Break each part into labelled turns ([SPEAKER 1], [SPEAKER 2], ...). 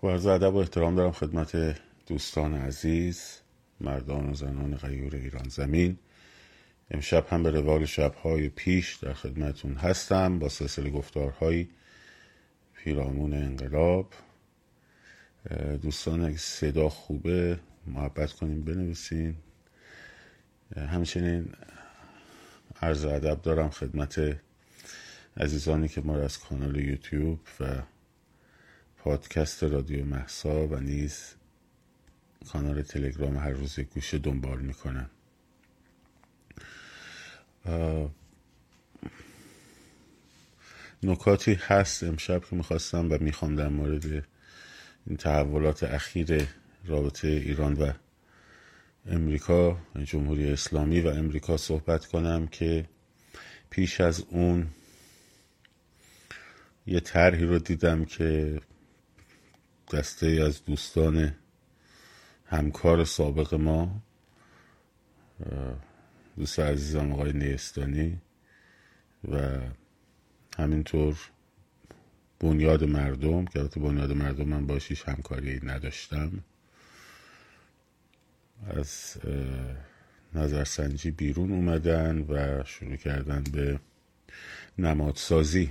[SPEAKER 1] با عرض ادب و احترام دارم خدمت دوستان عزیز مردان و زنان غیور ایران زمین. امشب هم به روال شبهای پیش در خدمتون هستم با سلسله گفتارهایی پیرامون انقلاب. دوستان اگه صدا خوبه محبت کنیم بنویسین. همچنین عرض ادب دارم خدمت عزیزانی که ما را از کانال یوتیوب و پادکست رادیو محسا و نیز کانال تلگرام هر روز گوشه دنبال می‌کنن نکاتی هست امشب که می‌خواستم و می‌خوام در مورد این تحولات اخیر رابطه ایران و امریکا جمهوری اسلامی و امریکا صحبت کنم که پیش از اون یه طرحی رو دیدم که دسته از دوستان همکار سابق ما دوست عزیزم آقای نیستانی و همینطور بنیاد مردم که البته بنیاد مردم من باشیش همکاری نداشتم از نظرسنجی بیرون اومدن و شروع کردن به نمادسازی.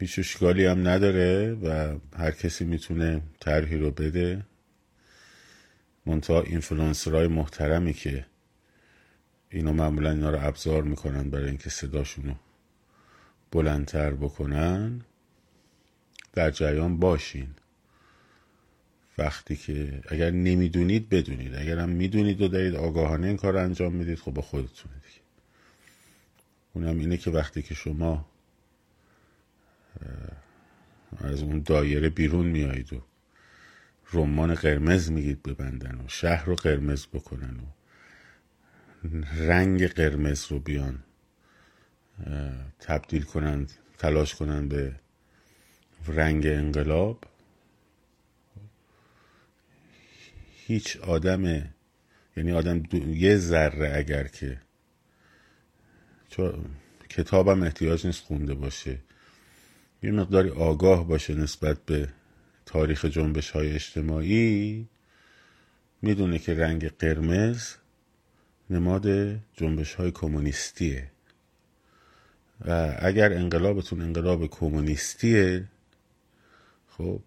[SPEAKER 1] هیچ اشکالی هم نداره و هر کسی می‌تونه طرحی رو بده. منتها اینفلانسرهای محترمی که اینو معمولا اینا رو ابزار می‌کنن برای اینکه صداشونو بلندتر بکنن در جریان باشین. وقتی که اگر نمی‌دونید بدونید اگر هم می‌دونید و دارید آگاهانه این کار رو انجام می‌دید خب با خودتونه دیگه. اونم اینه که وقتی که شما از اون دایره بیرون میایید و رمان قرمز میگید ببندن و شهر رو قرمز بکنن و رنگ قرمز رو بیان تبدیل کنند تلاش کنند به رنگ انقلاب. هیچ آدم یعنی آدم یه ذره اگر که کتابم احتیاج نیست خونده باشه. یه مقداری آگاه باشه نسبت به تاریخ جنبش های اجتماعی. می‌دونه که رنگ قرمز نماد جنبش های کمونیستیه. و اگر انقلابتون انقلاب کمونیستیه خب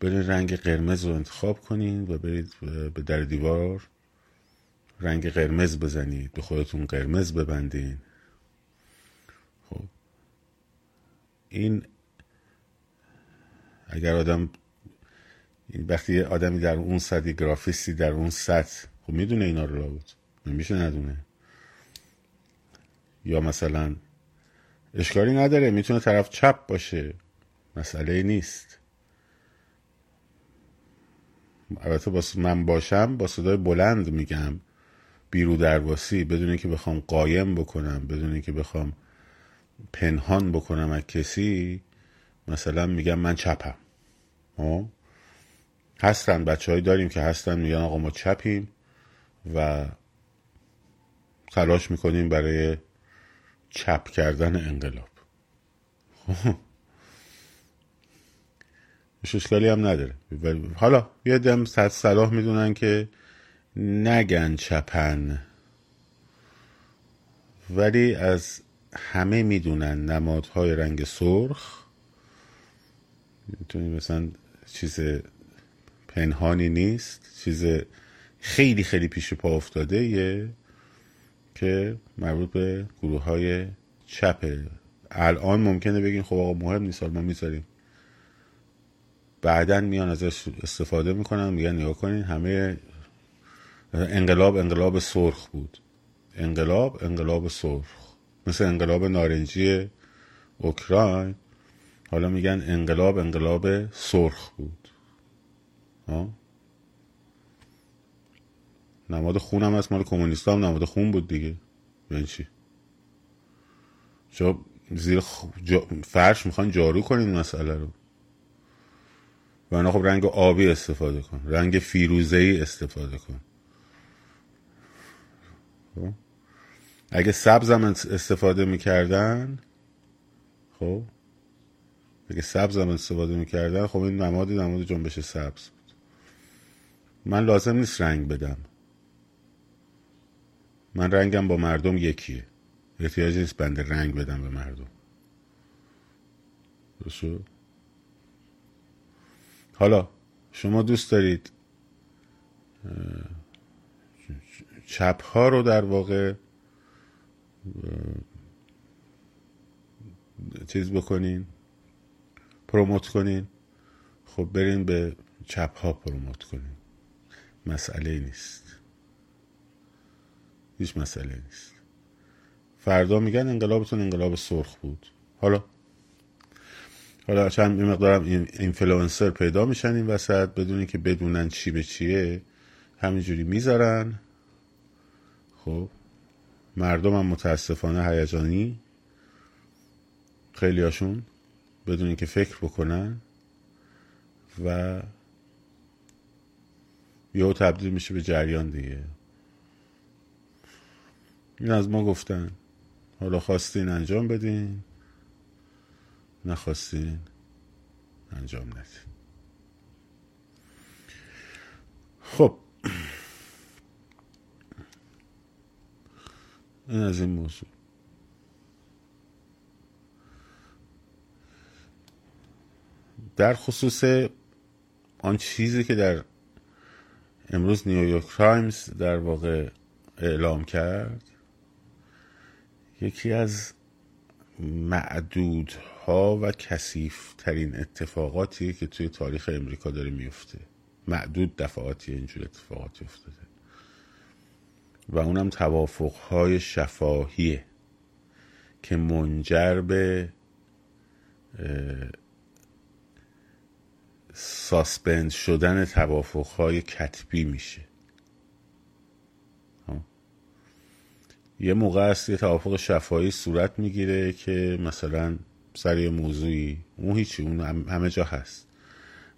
[SPEAKER 1] برید رنگ قرمز رو انتخاب کنین و برید به در دیوار رنگ قرمز بزنید به خودتون قرمز ببندین خب این اگر آدم وقتی آدمی در اون سطح گرافیستی در اون سطح خب می‌دونه اینا رو بود نمیشه ندونه. یا مثلا اشکالی نداره می‌تونه طرف چپ باشه. مسئله نیست. البته با من باشم با صدای بلند میگم. بیرو درواسی بدون که بخوام قایم بکنم بدون که بخوام پنهان بکنم از کسی مثلا میگم من چپم. ها هستن بچه داریم که هستن میگن آقا ما چپیم و تلاش می‌کنیم برای چپ کردن انقلاب. اشکالی هم نداره. حالا یه دم صد صلاح می‌دونن که نگن چپن. ولی از همه می‌دونن نمادهای رنگ سرخ. می‌تونی مثلا چیز پنهانی نیست چیز خیلی خیلی پیش پا افتاده یه که مربوط به گروه های چپه الان ممکنه بگین خب آقا مهم نیست ما می‌ذاریم. بعدا میان ازش استفاده می‌کنن میگن نگاه کنین همه انقلاب انقلاب سرخ بود. انقلاب انقلاب سرخ. مثل انقلاب نارنجی اوکراین. حالا میگن انقلاب انقلاب سرخ بود. ها؟ نماد خون هم از مال کمونیست هم نماد خون بود دیگه. یعنی چی؟ زیر فرش می‌خوان جارو کنین مسئله رو. و خب رنگ آبی استفاده کن. رنگ فیروزه ای استفاده کن. خب؟ اگه سبز هم استفاده می‌کردن خب؟ اگه سبز هم استفاده می‌کردن خب این نماد نماد جنبش سبز بود. من لازم نیست رنگ بدم. من رنگم با مردم یکیه. احتیاج نیست بنده رنگ بدم به مردم. درست حالا شما دوست دارید چپ ها رو در واقع چیز بکنین promote کنین. خب برین به چپ ها promote کنین. مسئله نیست. هیچ مسئله نیست. فردا میگن انقلابتون انقلاب سرخ بود. حالا؟ حالا چند مقدارم اینفلوئنسر پیدا میشن این وسط بدون که بدونن چی به چیه همینجوری می‌ذارن. خب؟ مردم هم متاسفانه هیجانی. خیلی هاشون بدون اینکه فکر بکنن و یهو تبدیل میشه به جریان دیگه. این از ما گفتن. حالا خواستین انجام بدین. نخواستین انجام ندین. خب. این از این موضوع. در خصوص آن چیزی که در امروز نیویورک تایمز در واقع اعلام کرد یکی از معدودها و کثیف ترین اتفاقاتی که توی تاریخ امریکا داره میفته. معدود دفعاتی اینجور اتفاقاتی افتاده. و اونم توافقهای شفاهیه که منجر به ساسپند شدن توافقهای کتبی میشه. یه موقع است یه توافق شفایی صورت می‌گیره که مثلا سر یه موضوعی اون هیچی اون همه جا هست.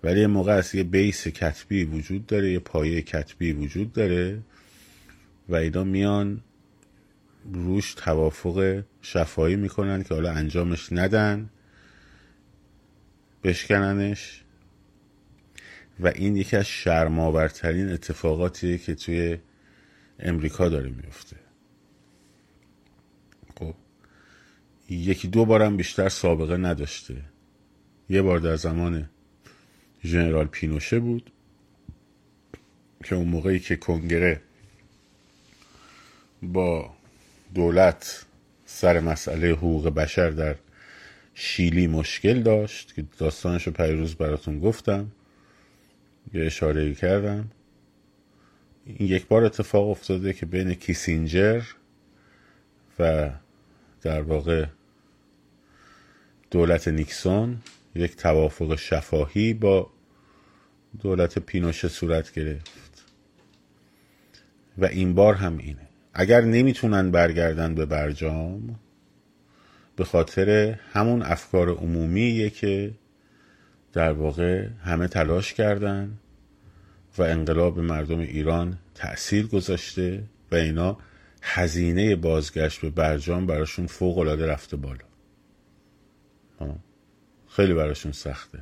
[SPEAKER 1] ولی یه موقع است یه بیس کتبی وجود داره یه پایه کتبی وجود داره و اینا میان روش توافق شفایی می‌کنن که حالا انجامش ندن بشکننش. و این یکی از شرماورترین اتفاقاتیه که توی امریکا داره میفته خب یکی دو بارم بیشتر سابقه نداشته. یه بار در زمان ژنرال پینوشه بود که اون موقعی که کنگره با دولت سر مسئله حقوق بشر در شیلی مشکل داشت که داستانش رو پیروز براتون گفتم. یه اشاره کردم. این یک بار اتفاق افتاده که بین کیسینجر و در واقع دولت نیکسون یک توافق شفاهی با دولت پینوشه صورت گرفت. و این بار هم اینه. اگر نمی‌تونن برگردن به برجام به خاطر همون افکار عمومیه که در واقع همه تلاش کردن و انقلاب مردم ایران تأثیر گذاشته و اینا هزینه بازگشت به برجام براشون فوق العاده رفته بالا. خیلی براشون سخته.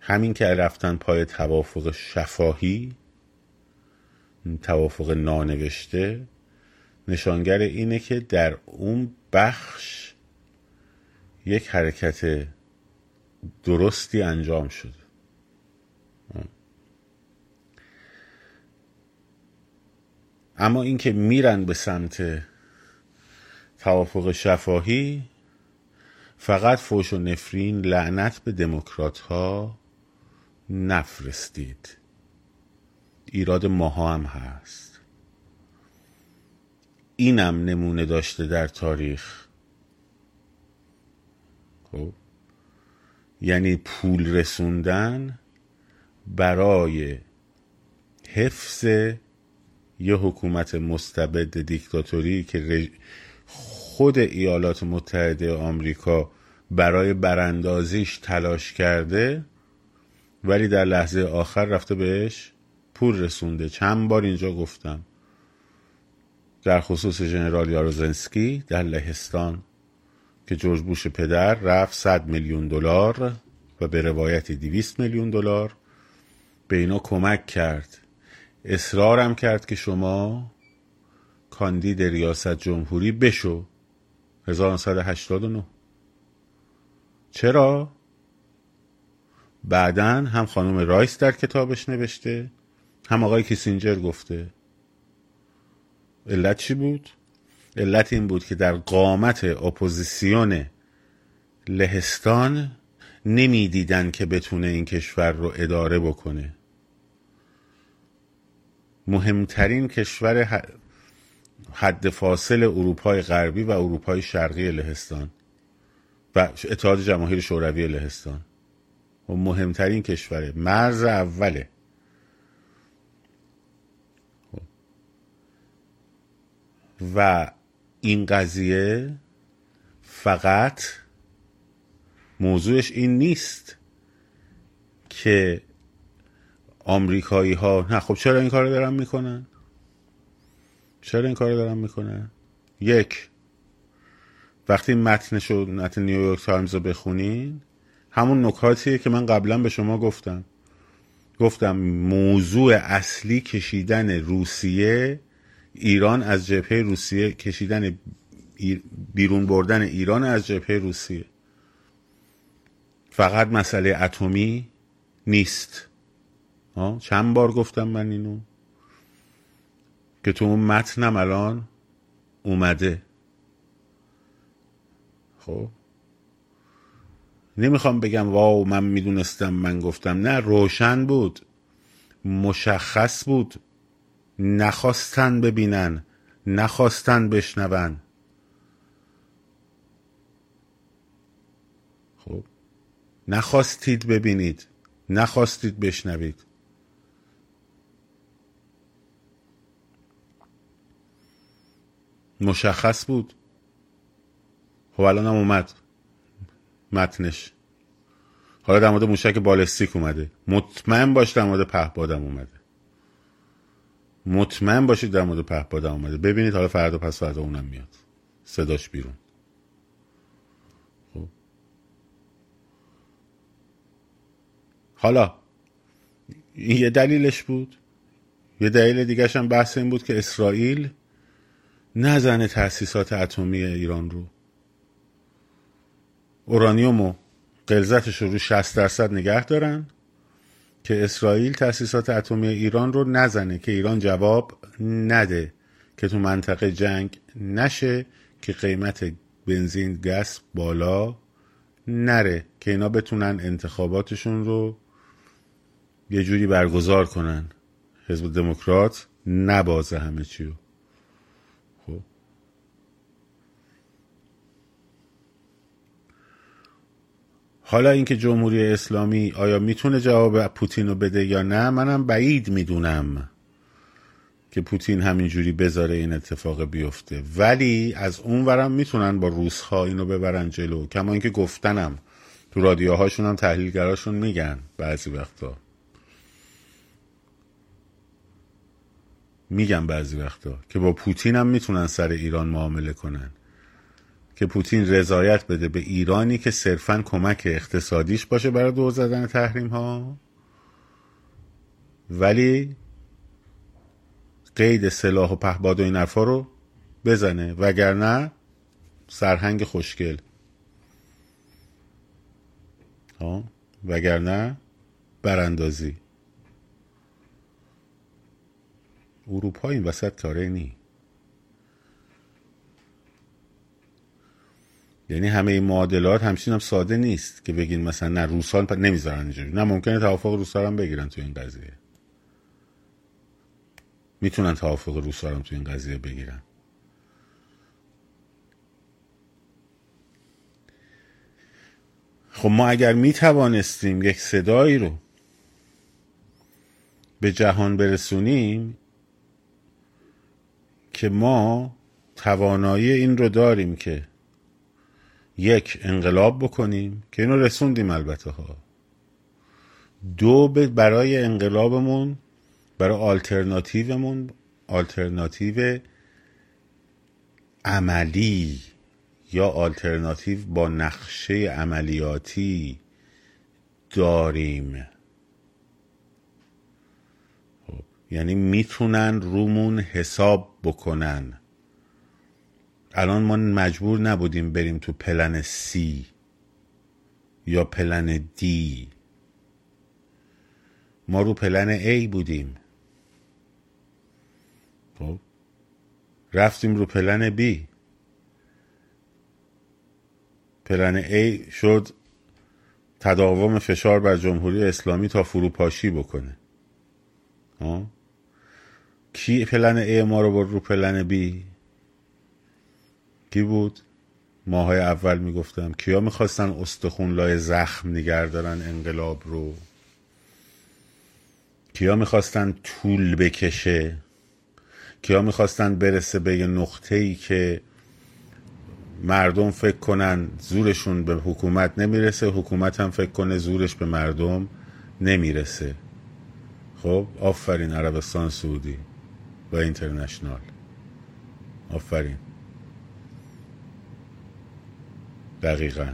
[SPEAKER 1] همین که رفتن پای توافق شفاهی توافق نانوشته نشانگر اینه که در اون بخش یک حرکت درستی انجام شده اما اینکه میرن به سمت توافق شفاهی فقط فوش و نفرین لعنت به دموکرات ها نفرستید. ایراد ماها هم هست. اینم نمونه داشته در تاریخ. خب؟ یعنی پول رسوندن برای حفظ یه حکومت مستبد دیکتاتوری که خود ایالات متحده آمریکا برای براندازیش تلاش کرده ولی در لحظه آخر رفته بهش پول رسونده. چند بار اینجا گفتم. در خصوص ژنرال یاروزنسکی در لهستان که جورج بوش پدر رفت 100 میلیون دلار و به روایتی 200 میلیون دلار. به اینا کمک کرد. اصرارم کرد که شما کاندید ریاست جمهوری بشو. 1989 چرا؟ بعدا هم خانم رایس در کتابش نوشته. هم آقای کیسینجر گفته. علت چی بود؟ علت این بود که در قامت اپوزیسیون لهستان نمی‌دیدن که بتونه این کشور رو اداره بکنه. مهمترین کشور حد فاصل اروپای غربی و اروپای شرقی لهستان و اتحاد جماهیر شوروی لهستان. و مهمترین کشوره. مرز اوله. و این قضیه فقط موضوعش این نیست که آمریکایی ها نه خب چرا این کار دارن می‌کنن؟ چرا این کار دارن می‌کنن؟ یک وقتی متنش رو متن نیویورک تایمز رو بخونین همون نکاتیه که من قبلا به شما گفتم. گفتم موضوع اصلی کشیدن روسیه ایران از جبهه روسیه کشیدن بیرون بردن ایران از جبهه روسیه. فقط مسئله اتمی نیست. چند بار گفتم من اینو؟ که تو اون متنم الان اومده. خب؟ نمی‌خوام بگم واو من می‌دونستم من گفتم. نه روشن بود. مشخص بود. نخواستن ببینن نخواستن بشنون. خب نخواستید ببینید نخواستید بشنوید. مشخص بود. خب الان هم اومد. متنش. حالا در مورد موشک بالستیک اومده. مطمئن باش در مورد پهپادم اومده. مطمئن باشید در مورد پهپادم اومده. ببینید حالا فردا پس فردا اونم میاد. صداش بیرون. خب. حالا یه دلیلش بود. یه دلیل دیگه هم بحث این بود که اسرائیل نزنه تأسیسات اتمی ایران رو. اورانیوم و قلزتش رو 60 درصد نگه دارن. که اسرائیل تأسیسات اتمی ایران رو نزنه که ایران جواب نده که تو منطقه جنگ نشه که قیمت بنزین گس بالا نره که اینا بتونن انتخاباتشون رو یه جوری برگزار کنن. حزب دموکرات نبازه همه چیو حالا اینکه جمهوری اسلامی آیا می‌تونه جواب پوتین رو بده یا نه منم بعید می‌دونم که پوتین همینجوری بذاره این اتفاق بیفته. ولی از اون ورم می‌تونن با روسها اینو ببرن جلو کما اینکه گفتنم. تو رادیوهاشون هم تحلیلگراشون میگن بعضی وقتا. میگن بعضی وقتا که با پوتین هم می‌تونن سر ایران معامله کنن. که پوتین رضایت بده به ایرانی که صرفا کمک اقتصادیش باشه برای دور زدن تحریم ها ولی قید سلاح و پهباد و این حرفا رو بزنه. وگرنه سرهنگ خوشگل. وگرنه براندازی. اروپا این وسط کاره نی. یعنی همه این معادلات همچین هم ساده نیست که بگین مثلا نه روسان نمی‌ذارن اینجوری. نه ممکنه توافق روسا هم بگیرن تو این قضیه. می‌تونن توافق روسا هم تو این قضیه بگیرن. خب ما اگر می توانستیم یک صدایی رو به جهان برسونیم که ما توانایی این رو داریم که یک انقلاب بکنیم که اینو رسوندیم البته ها. دو برای انقلابمون برای آلترناتیومون آلترناتیو عملی یا آلترناتیو با نقشه عملیاتی داریم. خب، یعنی می‌تونن رومون حساب بکنن. الان ما مجبور نبودیم بریم تو پلن سی یا پلن دی ما رو پلن A بودیم. خب. رفتیم رو پلن B. پلن A شد تداوم فشار بر جمهوری اسلامی تا فروپاشی بکنه. ها کی پلن A ما رو برد رو پلن B کی بود؟ ماهای اول می‌گفتم. کیا می‌خواستن استخون لای زخم نگر دارن انقلاب رو؟ کیا می‌خواستن طول بکشه؟ کیا می‌خواستن برسه به یه نقطه ای که مردم فکر کنن زورشون به حکومت نمی‌رسه حکومت هم فکر کنه زورش به مردم نمی‌رسه. خب آفرین عربستان سعودی و اینترنشنال. آفرین. دقیقا.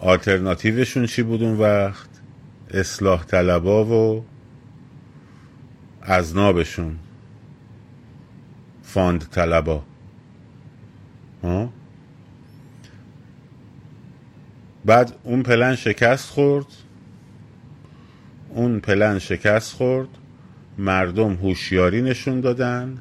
[SPEAKER 1] آلترناتیوشون چی بود اون وقت؟ اصلاح طلبا و اذنابشون fund طلبا. ها؟ بعد اون پلن شکست خورد. اون پلن شکست خورد. مردم هوشیاری نشون دادن.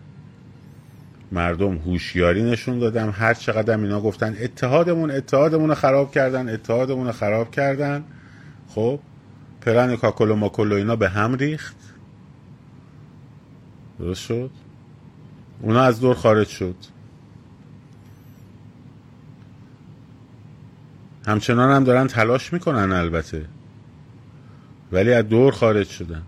[SPEAKER 1] مردم هوشیاری نشون دادن. هر چقدر اینا گفتن اتحادمون اتحادمون رو خراب کردن اتحادمون رو خراب کردن. خب پلن کاکل و اینا به هم ریخت. درست شد؟ اونا از دور خارج شد. همچنان هم دارن تلاش می‌کنن البته. ولی از دور خارج شدن.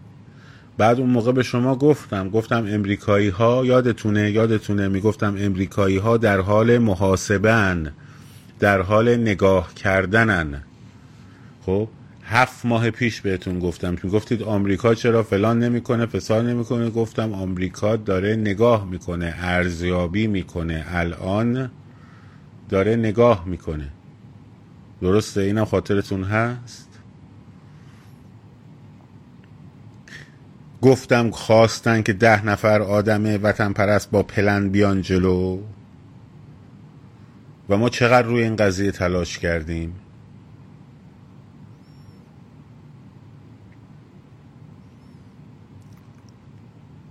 [SPEAKER 1] بعد اون موقع به شما گفتم گفتم امریکایی ها یادتونه یادتونه می‌گفتم امریکایی ها در حال محاسبن در حال نگاه کردنن. خب هفت ماه پیش بهتون گفتم گفتید آمریکا چرا فلان نمی‌کنه فساد نمی‌کنه؟ گفتم آمریکا داره نگاه می‌کنه ارزیابی می‌کنه. الان داره نگاه می‌کنه. درسته؟ اینم خاطرتون هست؟ گفتم خواستن که ده نفر آدم وطن پرست با پلن بیان جلو. و ما چقدر روی این قضیه تلاش کردیم؟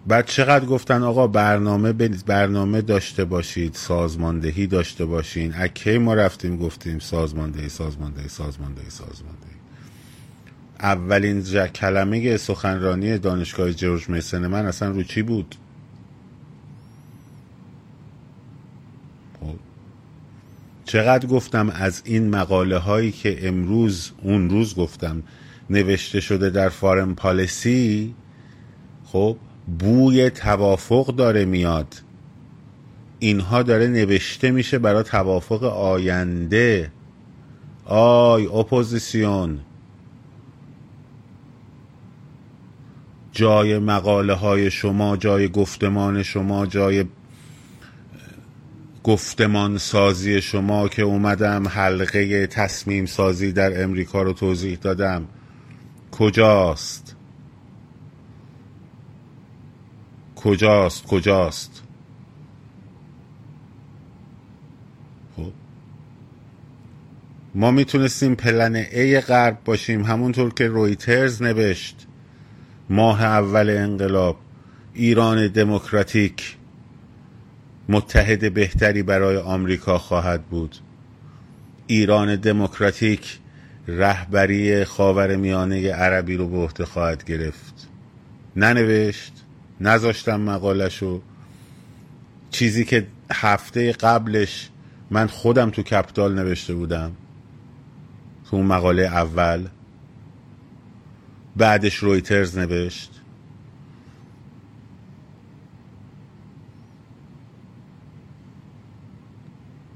[SPEAKER 1] بعد چقدر گفتن آقا برنامه برنامه داشته باشید سازماندهی داشته باشین. اکی ما رفتیم گفتیم سازماندهی سازماندهی سازماندهی سازماندهی. اولین کلمه سخنرانی دانشگاه جورج میسن من اصلا رو چی بود؟ خب. چقدر گفتم از این مقاله هایی که امروز اون روز گفتم نوشته شده در فارم پالیسی خب بوی توافق داره میاد. اینها داره نوشته میشه برای توافق آینده. آی اپوزیسیون. جای مقاله های شما جای گفتمان شما جای گفتمان سازی شما که اومدم حلقه تصمیم سازی در امریکا رو توضیح دادم. کجاست؟ کجاست؟ کجاست؟ خب. ما می‌تونستیم پلن ای غرب باشیم همونطور که رویترز نوشت. ماه اول انقلاب ایران دموکراتیک متحد بهتری برای آمریکا خواهد بود. ایران دموکراتیک رهبری خاور میانه عربی رو به عهده خواهد گرفت. ننوشت نذاشتم مقالشو چیزی که هفته قبلش من خودم تو کپتال نوشته بودم تو اون مقاله اول بعدش رویترز نوشت.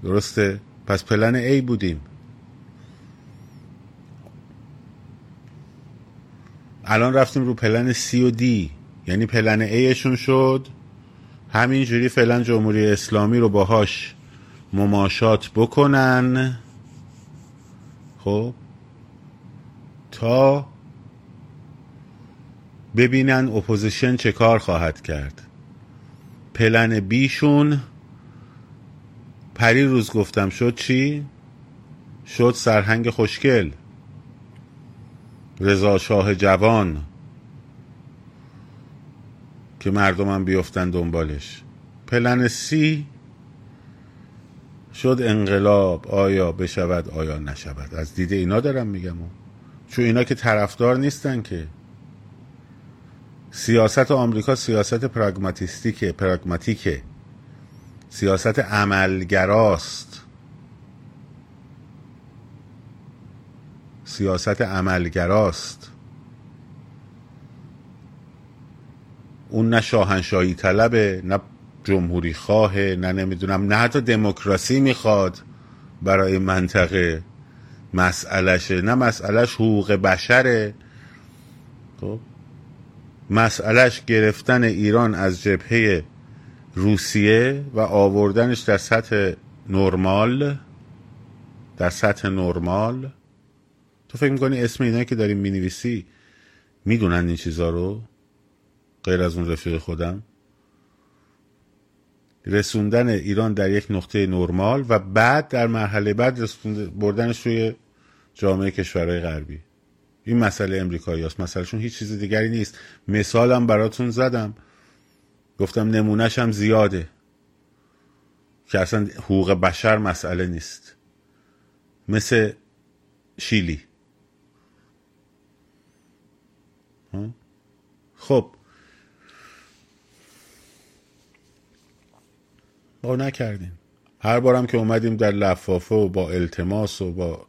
[SPEAKER 1] درسته؟ پس plan A بودیم. الان رفتیم رو plan C و D یعنی پلن ایشون شد. همینجوری فعلا جمهوری اسلامی رو باهاش مماشات بکنن. خب؟ تا ببینن opposition چه کار خواهد کرد. پلن بیشون. پری روز گفتم شد چی؟ شد سرهنگ خوشگل. رضا شاه جوان. که مردمم بیفتن دنبالش. پلن سی. شد انقلاب. آیا بشود آیا نشود. از دید اینا دارم میگم. چون اینا که طرفدار نیستن که. سیاست آمریکا سیاست پراگماتیستیکه پراگماتیکه. سیاست عملگراست. سیاست عملگراست. اون نه شاهنشاهی طلبه نه جمهوری خواهه نه نمی‌دونم نه حتی دموکراسی می‌خواد برای منطقه. مسئلهشه نه مسئلهش حقوق بشره. خب؟ مسئلهش گرفتن ایران از جبهه روسیه و آوردنش در سطح نرمال. در سطح نرمال. تو فکر می‌کنی اسم اینا که داریم می‌نویسی می‌دونن این چیزا رو؟ غیر از اون رفیق خودم. رسوندن ایران در یک نقطه نرمال و بعد در مرحله بعد بردنش روی جامعه کشورهای غربی. این مسئله امریکایی هست مسئلهشون هیچ چیز دیگری نیست. مثالم براتون زدم. گفتم نمونهش هم زیاده. که اصلا حقوق بشر مسئله نیست. مثل شیلی. خب. با نکردیم هر بارم که اومدیم در لفافه و با التماس و با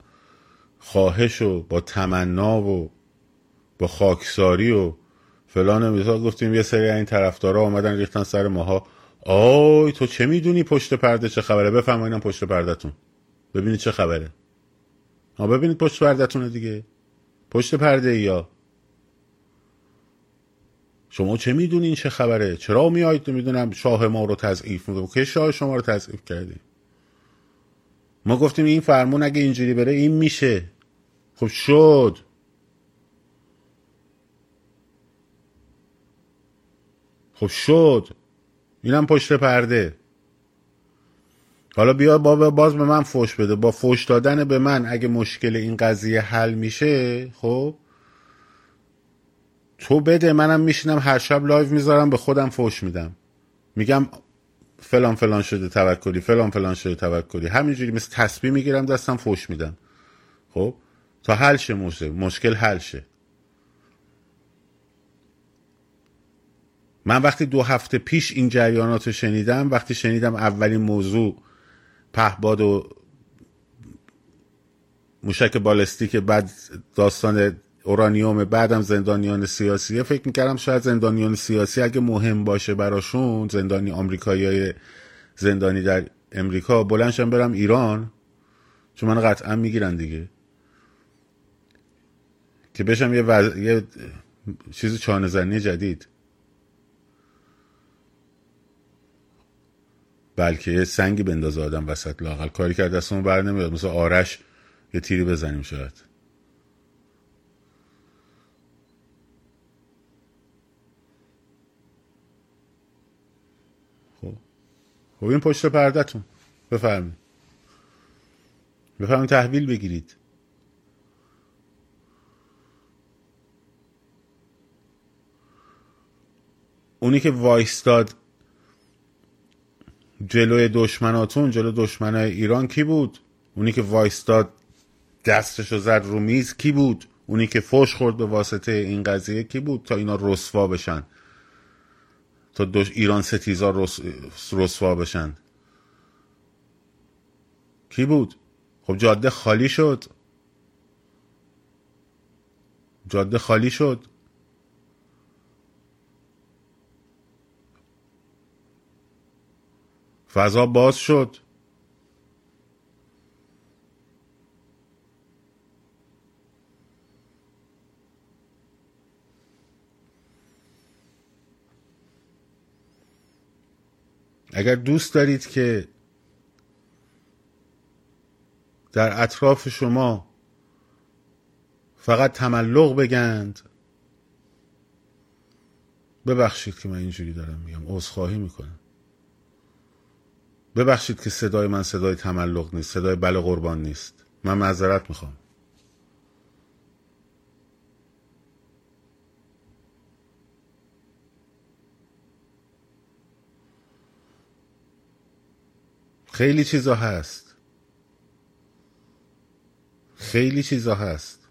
[SPEAKER 1] خواهش و با تمنا و با خاکساری و فلان مثال گفتیم یه سری این طرفدارا اومدن ریختن سر ماها. آی تو چه می‌دونی پشت پرده چه خبره؟ بفرمایینم پشت پردهتون. ببینید چه خبره. ها ببینید پشت پردهتونه دیگه. پشت پرده یا شما چه می‌دونین چه خبره؟ چرا میایید می‌دونم شاه ما رو تضعیف می‌کنه. که شاه شما رو تضعیف کردیم. ما گفتیم این فرمون اگه اینجوری بره این میشه. خب شد. خب شد. اینم پشت پرده. حالا بیا با باز به من فوش بده. با فوش دادن به من اگه مشکل این قضیه حل میشه خب؟ تو بده منم میشینم هر شب live می‌ذارم به خودم فوش میدم. میگم فلان فلان شده توکلی فلان فلان شده توکلی. همینجوری مثل تسبیح می‌گیرم دستم فوش میدم. خب؟ تا حل شه مشکل حل شه. من وقتی دو هفته پیش این جریانات رو شنیدم وقتی شنیدم اولین موضوع پهباد و موشک بالستیک بعد داستان اورانیوم بعدم زندانیان سیاسیه فکر می‌کردم شاید زندانیان سیاسی اگه مهم باشه براشون زندانی آمریکایی زندانی در امریکا بلنشم برم ایران چون من قطعا می‌گیرن دیگه. که بشم یه, وز... یه چیز چانه زنی جدید. بلکه یه سنگی بندازه آدم وسط لاقل کاری کرد دستمون بر نمیاد. مثل آرش یه تیری بزنیم شاید. خب. خب این پشت پردتون بفرمید بفرمید تحویل بگیرید. اونی که وایستاد جلوی دشمناتون جلو دشمنای ایران کی بود؟ اونی که وایستاد دستشو زد رو میز کی بود؟ اونی که فوش خورد به واسطه این قضیه کی بود تا اینا رسوا بشن؟ تا دوش ایران ستیزا رس... رسوا بشن. کی بود؟ خب جاده خالی شد. جاده خالی شد. فضا باز شد. اگر دوست دارید که در اطراف شما فقط تملق بگند ببخشید که من اینجوری دارم میگم عذرخواهی می‌کنم. ببخشید که صدای من صدای تملق نیست صدای بله قربان نیست. من معذرت می‌خوام. خیلی چیزا هست. خیلی چیزا هست.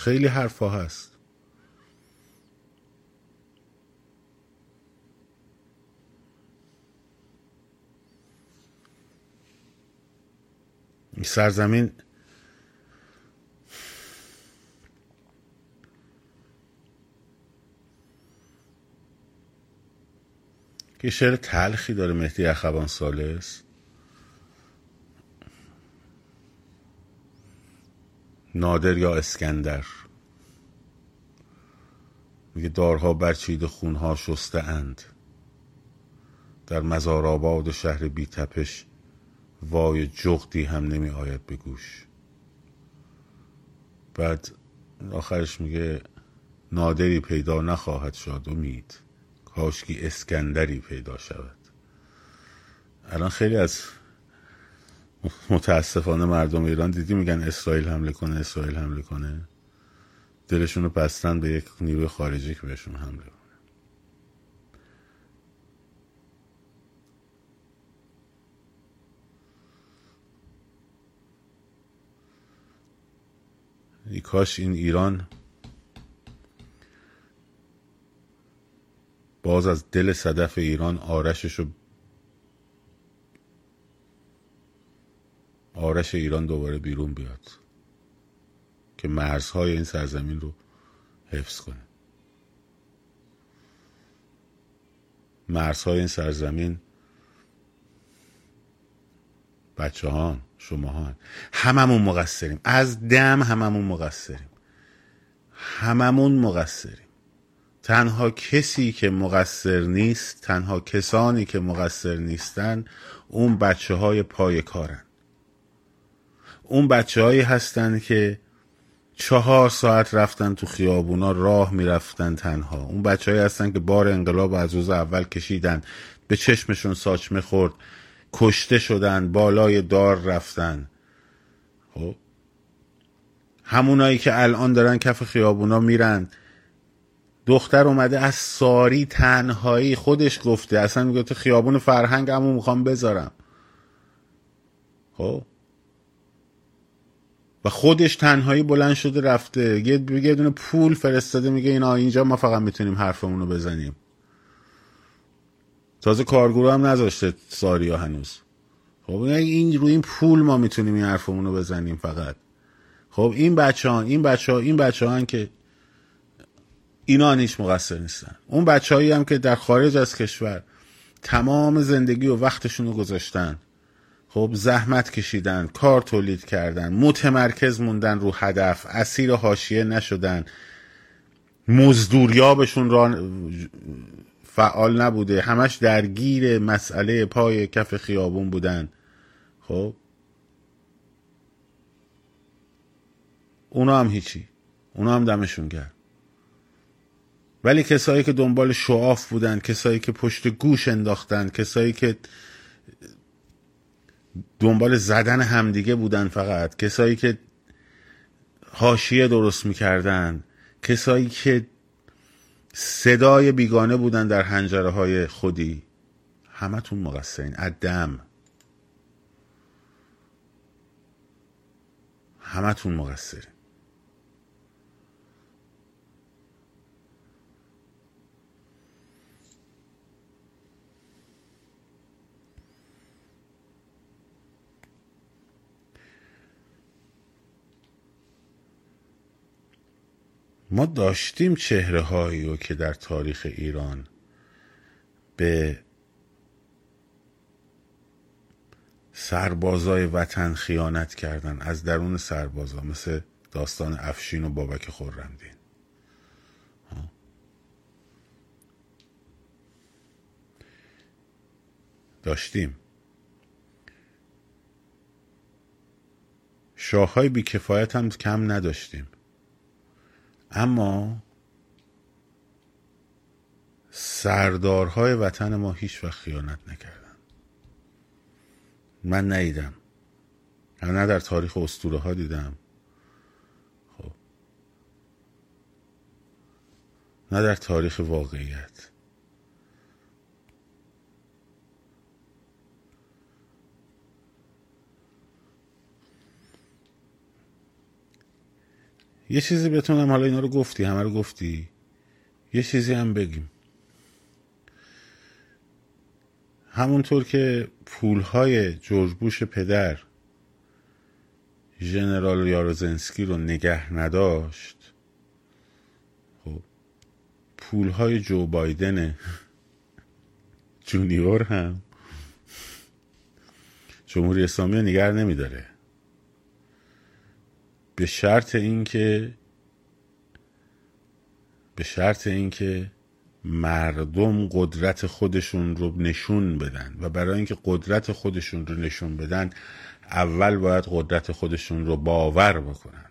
[SPEAKER 1] خیلی حرفا هست. سرزمین که شعر تلخی داره مهدی اخوان سالس. نادر یا اسکندر؟ میگه دارها برچید خونها شسته اند. در مزار آباد شهر بی تپش وای جغدی هم نمی آید به گوش. بعد آخرش میگه نادری پیدا نخواهد شد امید. کاشکی اسکندری پیدا شود. الان خیلی از متاسفانه مردم ایران دیدی میگن اسرائیل حمله کنه اسرائیل حمله کنه. دلشون رو بستن به یک نیروی خارجی که بهشون حمله کنه. ای کاش این ایران باز از دل صدف ایران آرشش رو آرش ایران دوباره بیرون بیاد که مرزهای این سرزمین رو حفظ کنه. مرزهای این سرزمین بچه ها شما ها هممون مقصریم. از دم هممون مقصریم. هممون مقصریم. تنها کسی که مقصر نیست تنها کسانی که مقصر نیستن اون بچه های پای کارن. اون بچه هایی هستن که چهار ساعت رفتن تو خیابونا راه می‌رفتن تنها. اون بچه هایی هستن که بار انقلاب از روز اول کشیدن به چشمشون ساچمه خورد کشته شدن بالای دار رفتن. خب؟ همونایی که الان دارن کف خیابونا میرن. دختر اومده از ساری تنهایی خودش گفته اصلا میگه تو خیابون فرهنگ همون می‌خوام بذارم. خب؟ و خودش تنهایی بلند شده رفته. یه دونه پول فرستاده میگه اینا اینجا ما فقط می‌تونیم حرفمون رو بزنیم. تازه کارگروه هم نذاشته ساریا هنوز. خب این روی این پول ما می‌تونیم این حرفمون رو بزنیم فقط. خب این بچه ها این بچه ها این بچه ها که اینا هیچ مقصر نیستن. اون بچه هایی هم که در خارج از کشور تمام زندگی و وقتشون رو گذاشتن. خب زحمت کشیدن کار تولید کردن متمرکز موندن رو هدف اسیر حاشیه نشدن. مزدوریابشون را فعال نبوده. همش درگیر مسئله پای کف خیابون بودن. خب؟ اونا هم هیچی. اونا هم دمشون گرد ولی کسایی که دنبال شعاف بودن کسایی که پشت گوش انداختن کسایی که دنبال زدن همدیگه بودن فقط. کسایی که حاشیه درست می‌کردن کسایی که صدای بیگانه بودن در هنجره های خودی. همتون مقصرین. ادم همتون مقصرین. ما داشتیم چهره هایی رو که در تاریخ ایران به سربازای وطن خیانت کردن از درون سربازا مثل داستان افشین و بابک خورمدین داشتیم. شاههای بیکفایت هم کم نداشتیم. اما سردارهای وطن ما هیچ وقت خیانت نکردن. من ندیدم. نه در تاریخ اسطوره ها دیدم. خب. نه در تاریخ واقعیت. یه چیزی بتونم حالا اینا رو گفتی همه رو گفتی؟ یه چیزی هم بگیم. همونطور که پولهای جورج پدر ژنرال یاروزنسکی رو نگه نداشت خب پولهای جو بایدن جونیور هم جمهوری اسلامی رو نگر نمیداره. به شرط اینکه به شرط اینکه مردم قدرت خودشون رو نشون بدن و برای اینکه قدرت خودشون رو نشون بدن اول باید قدرت خودشون رو باور بکنن.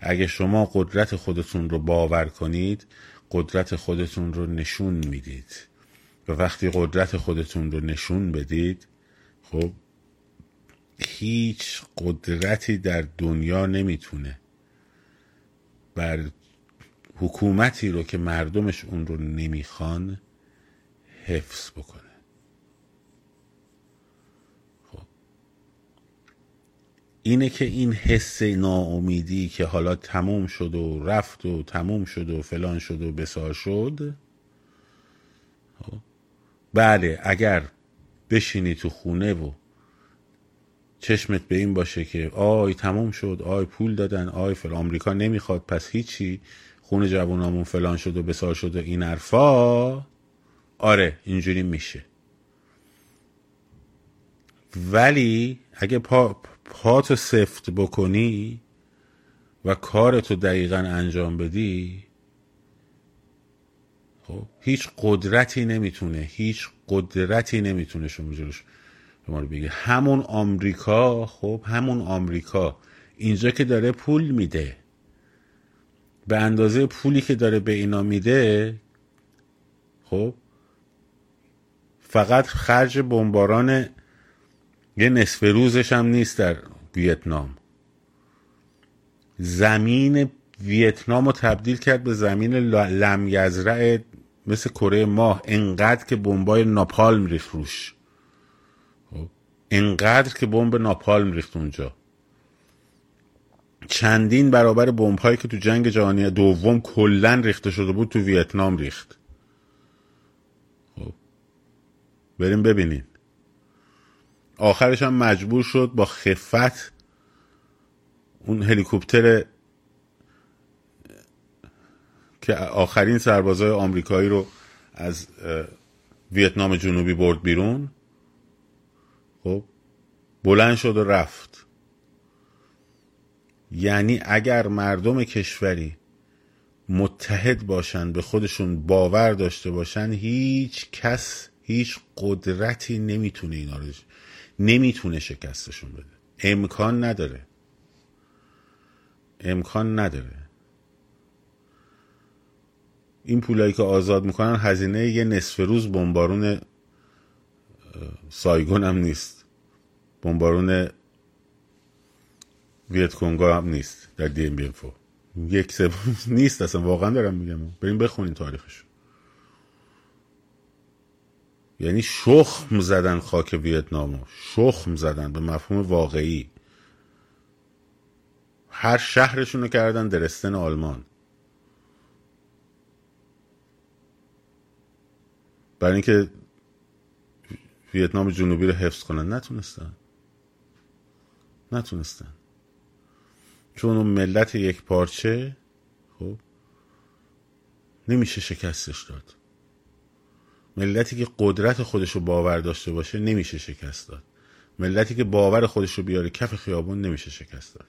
[SPEAKER 1] اگه شما قدرت خودتون رو باور کنید قدرت خودتون رو نشون می‌دید. و وقتی قدرت خودتون رو نشون بدید خب هیچ قدرتی در دنیا نمی‌تونه بر حکومتی رو که مردمش اون رو نمی‌خوان حفظ بکنه. خب. اینه که این حس ناامیدی که حالا تموم شد و رفت و تموم شد و فلان شد و بسار شد خب. بله اگر بشینی تو خونه و چشمت به این باشه که آی تموم شد آی پول دادن آی فلان. آمریکا نمی‌خواد پس هیچی. خون جوانامون فلان شد و بسار شد و این حرفا. آره اینجوری میشه. ولی اگه پا پاتو سفت بکنی و کارتو دقیقا انجام بدی خب هیچ قدرتی نمی‌تونه. هیچ قدرتی نمی‌تونه شما جلوش. ما رو همون آمریکا خب همون آمریکا. اینجا که داره پول میده. به اندازه پولی که داره به اینا میده خب فقط خرج بمباران یه نصف روزش هم نیست در ویتنام. زمین ویتنام رو تبدیل کرد به زمین لمیزرع مثل کره ماه. انقدر که بمبای ناپالم ریخت انقدر که بمب ناپالم ریخت اونجا. چندین برابر بمب هایی که تو جنگ جهانی دوم کلا ریخته شده بود تو ویتنام ریخت. خب. بریم ببینین. آخرش هم مجبور شد با خفت اون هلیکوپتر که آخرین سربازای آمریکایی رو از ویتنام جنوبی برد بیرون. خب بلند شد و رفت. یعنی اگر مردم کشوری متحد باشن به خودشون باور داشته باشن هیچ کس هیچ قدرتی نمی‌تونه اینا رو نمی‌تونه شکستشون بده. امکان نداره. امکان نداره. این پولایی که آزاد می‌کنن هزینه یه نصف روز بمبارون سایگون هم نیست. بمبارون ویت کنگا هم نیست در دی ام بی فو یک سوم نیست اصلا واقعا دارم میگم. بریم بخونین تاریخش. یعنی شخم زدن خاک ویتنامو شخم زدن به مفهوم واقعی. هر شهرشونو کردن درستن آلمان. برای اینکه ویتنام جنوبی رو حفظ کنن. نتونستن. نتونستن. چون اون ملت یک پارچه خب نمیشه شکستش داد. ملتی که قدرت خودش رو باور داشته باشه نمیشه شکست داد. ملتی که باور خودش رو بیاره کف خیابون نمیشه شکست داد.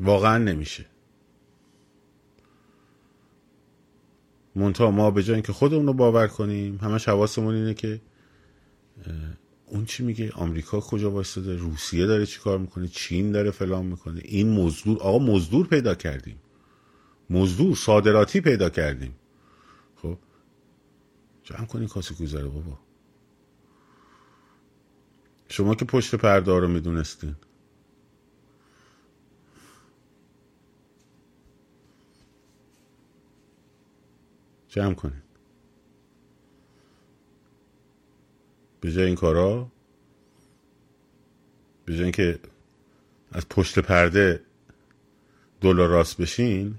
[SPEAKER 1] واقعا نمیشه. منتها ما به جای اینکه خودمون رو باور کنیم همش حواسمون اینه که اون چی میگه؟ آمریکا کجا وایستاده روسیه داره چی کار می‌کنه؟ چین داره فلان می‌کنه؟ این مزدور آقا مزدور پیدا کردیم. مزدور صادراتی پیدا کردیم. خب؟ جمع کنین کاسه گذاره بابا. شما که پشت پرده رو می‌دونستین. جمع کنین به جای این کارا به جای اینکه از پشت پرده دلار راست بشین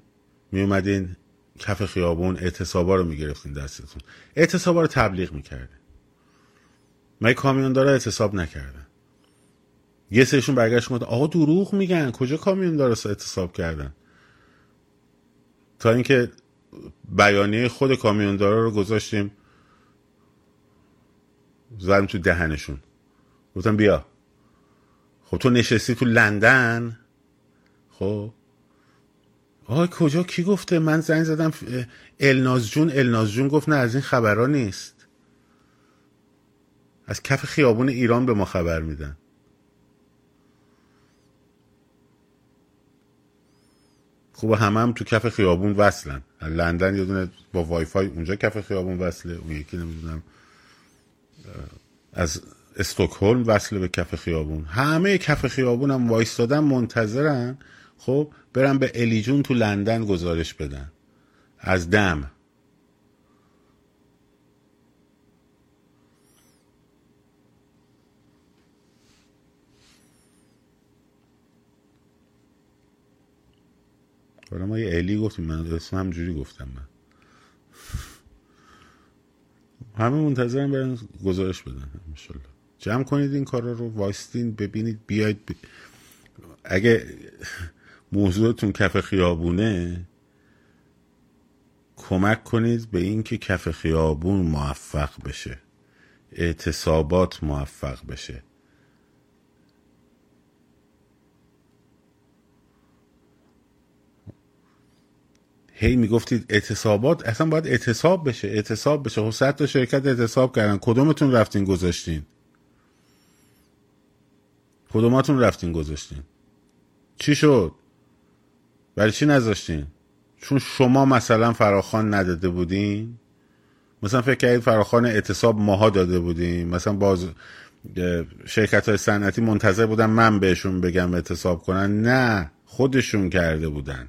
[SPEAKER 1] می اومدین کف خیابون اعتصابا رو می‌گرفتین دستتون. اعتصابا رو تبلیغ می‌کردین. من کامیون داره اعتصاب نکردن یه سرشون برگشت گفت آقا دروغ میگن. کجا کامیون داره اعتصاب کردن؟ تا اینکه بیانیه خود کامیوندارا رو گذاشتیم. زدم تو دهنشون. گفتم بیا. خب تو نشستی تو لندن؟ خب. آقا کجا؟ کی گفته؟ من زنگ زدم. الناز جون الناز جون گفت نه از این خبرها نیست. از کف خیابون ایران به ما خبر میدن. خوب همه هم تو کف خیابون وصلن. لندن یه دونه با وای فای اونجا کف خیابون وصله. اون یکی نمی‌دونم از استکهلم وصله به کف خیابون. همه کف خیابون هم وایستادن منتظرن. خب برن به الیجون تو لندن گزارش بدن. از دم. حالا ما یه الی گفتیم من اسم همجوری گفتم من. همه منتظرم برن گزارش بدن انشالله. جمع کنید این کارا رو وایستین ببینید بیاید ب... اگه موضوعتون کف خیابونه کمک کنید به اینکه کف خیابون موفق بشه اعتصابات موفق بشه. هی می‌گفتید اعتصابات اصلا باید اعتصاب بشه اعتصاب بشه. خب صد تا شرکت اعتصاب کردن. کدومتون رفتین گذاشتین؟ کدوماتون رفتین گذاشتین؟ چی شد؟ برای چی نذاشتین؟ چون شما مثلا فراخان نداده بودین؟ مثلا فکر کردید فراخان اعتصاب ماها داده بودیم مثلا باز شرکت های صنعتی منتظر بودن من بهشون بگم اعتصاب کنن؟ نه خودشون کرده بودن.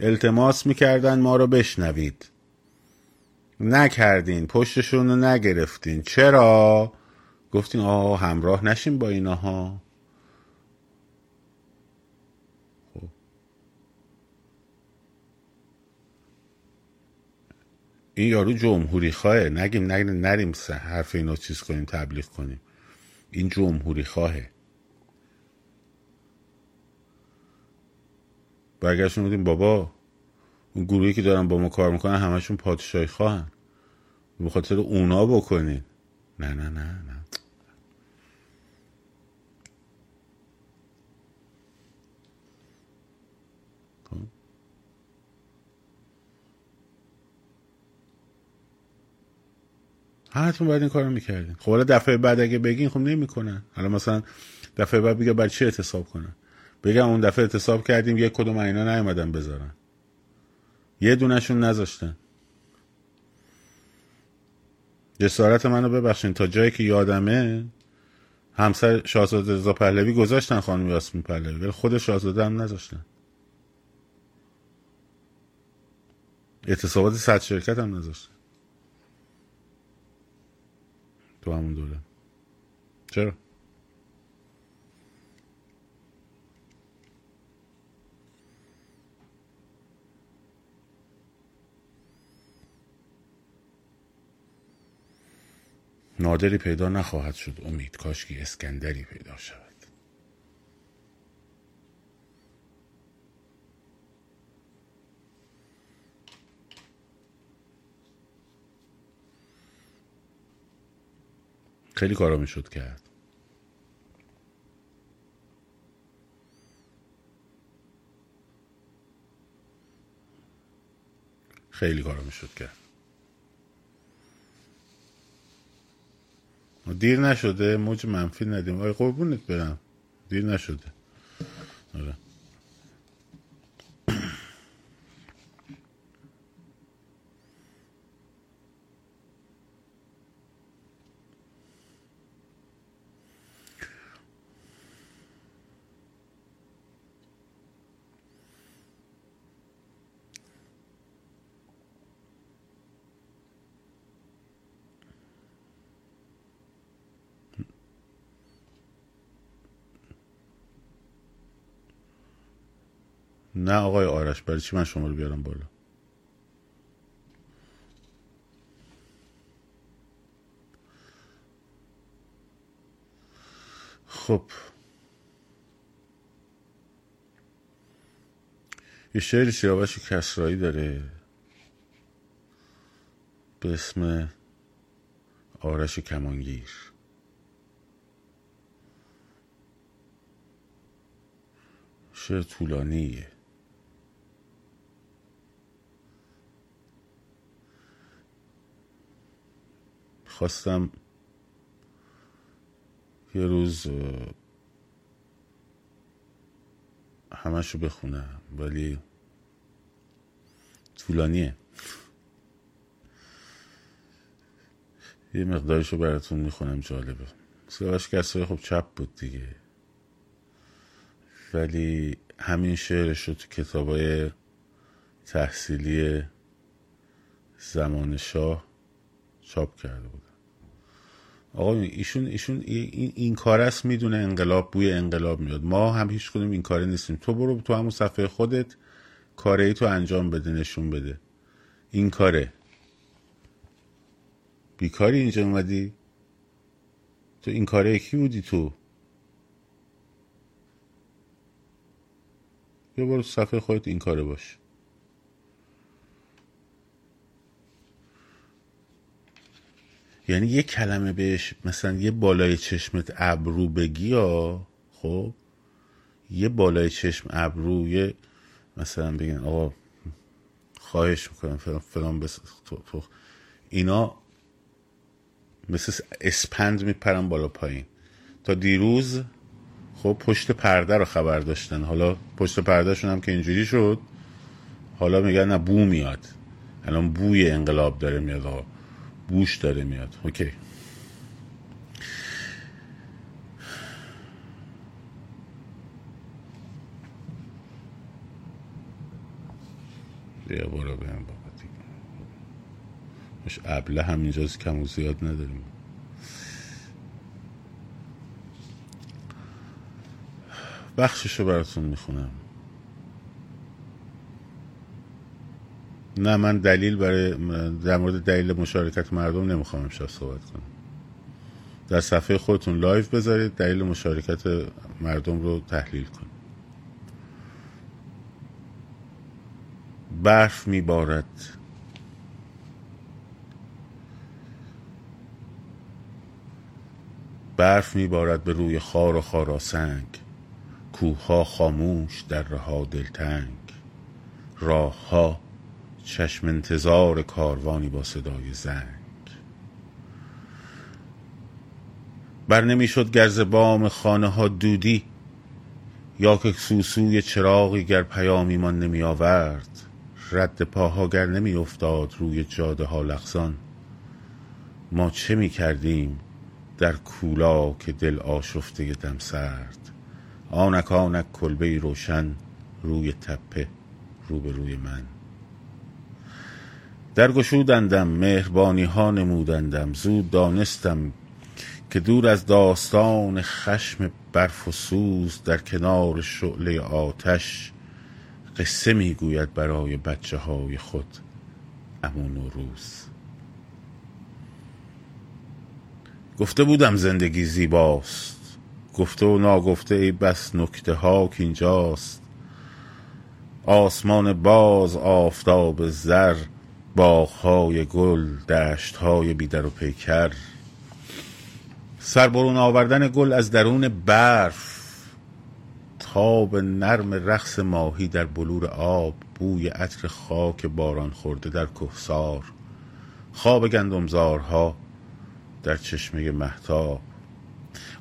[SPEAKER 1] التماس می‌کردن ما رو بشنوید. نکردین پشتشون رو نگرفتین. چرا؟ گفتین آه همراه نشین با اینها خب. این یارو جمهوری خواه نگیم نگیم نریم حرف اینو چیز کنیم تبلیغ کنیم. این جمهوری خواهه. برگشتون بودیم بابا. اون گروهی که دارن با ما کار می‌کنن همشون پادشاهی خواهن. به خاطر اونا بکنین. نه نه نه نه. خب. همتون باید این کارو می‌کردین. خب حالا دفعه بعد اگه بگین خب نمی‌کنن. حالا مثلا دفعه بعد بگه بعد چی اعتصاب کنن؟ بگم اون دفعه اعتصاب کردیم یک کدوم اینا نیومدن بذارن. یه دونشون نذاشتن. جسارت منو ببخشین تا جایی که یادمه همسر شاهزاده رضا پهلوی گذاشتن خانم یاسمین پهلوی ولی خود شاهزاده هم نذاشتن. اعتصابات صد شرکت هم نذاشتن. تو همون دوره. چرا؟ نادری پیدا نخواهد شد. امید کاشکی اسکندری پیدا شود. خیلی کارا می‌شد کرد. خیلی کارا می‌شد کرد. دیر نشده موج منفی ندیم. آی قربونت برم. دیر نشده. آره نه آقای آرش برای چی من شما رو بیارم بالا؟ خب. یه شعر سیاوش کسرایی داره. به اسم آرش کمانگیر. شعر طولانیه. خواستم یه روز همش رو بخونم ولی طولانیه. یه مقدارش رو براتون می‌خونم جالبه. سیاوش کسایی خب چپ بود دیگه. ولی همین شعرش رو تو کتابای تحصیلی زمان شاه چاپ کرده بودن آقا ایشون ایشون این, این کار است می‌دونه انقلاب بوی انقلاب میاد. ما هم هیچ کدوم این کاره نیستیم. تو برو تو همون صفحه خودت کاره ای تو انجام بده نشون بده. این کاره. بیکاری اینجا اومدی؟ تو این کاره کی بودی تو؟ یه برو صفحه خودت این کاره باش. یعنی یه کلمه بهش مثلا یه بالای چشمت ابرو بگی یا خب؟ یه بالای چشم ابرو یه مثلا بگن آقا خواهش می‌کنم فلان فلان بس تو, تو. اینا مثل اسپند میپرن بالا پایین. تا دیروز خب پشت پرده رو خبر داشتن. حالا پشت پردهشون هم که اینجوری شد حالا میگن نه بو میاد. الان بوی انقلاب داره میاد آقا. بوش داره میاد. اوکی. بیا برو بهم بابا دیگه. مش ابله همینجاست کم و زیاد نداریم. بخششو براتون می‌خونم. نه من دلیل برای در مورد دلیل مشارکت مردم نمی‌خوام امشب صحبت کنم. در صفحه خودتون live بذارید دلیل مشارکت مردم رو تحلیل کنید. برف میبارد. برف میبارد به روی خار و خاراسنگ کوه خاموش در رها دلتنگ. راه ها چشم انتظار کاروانی با صدای زنگ. بر نمی‌شد گرز بام خانه ها دودی یا که سوسوی چراغی گر پیامی من نمی آورد رد پاها گر نمی افتاد روی جاده ها لغزان. ما چه می کردیم در کولا که دل آشفته دم سرد؟ آنک آنک کلبه روشن روی تپه روبروی من. در گشودندم مهربانی ها نمودندم. زود دانستم که دور از داستان خشم برف و سوز در کنار شعله آتش قصه می‌گوید برای بچه های خود امون و روز گفته بودم زندگی زیباست. گفته و ناگفته ای بس نکته ها که اینجاست. آسمان باز آفتاب زر باغهای گل دشتهای بیدر و پیکر. سربرون آوردن گل از درون برف. تاب نرم رقص ماهی در بلور آب. بوی عطر خاک باران خورده در کهسار. خواب گندمزارها در چشمه مهتاب.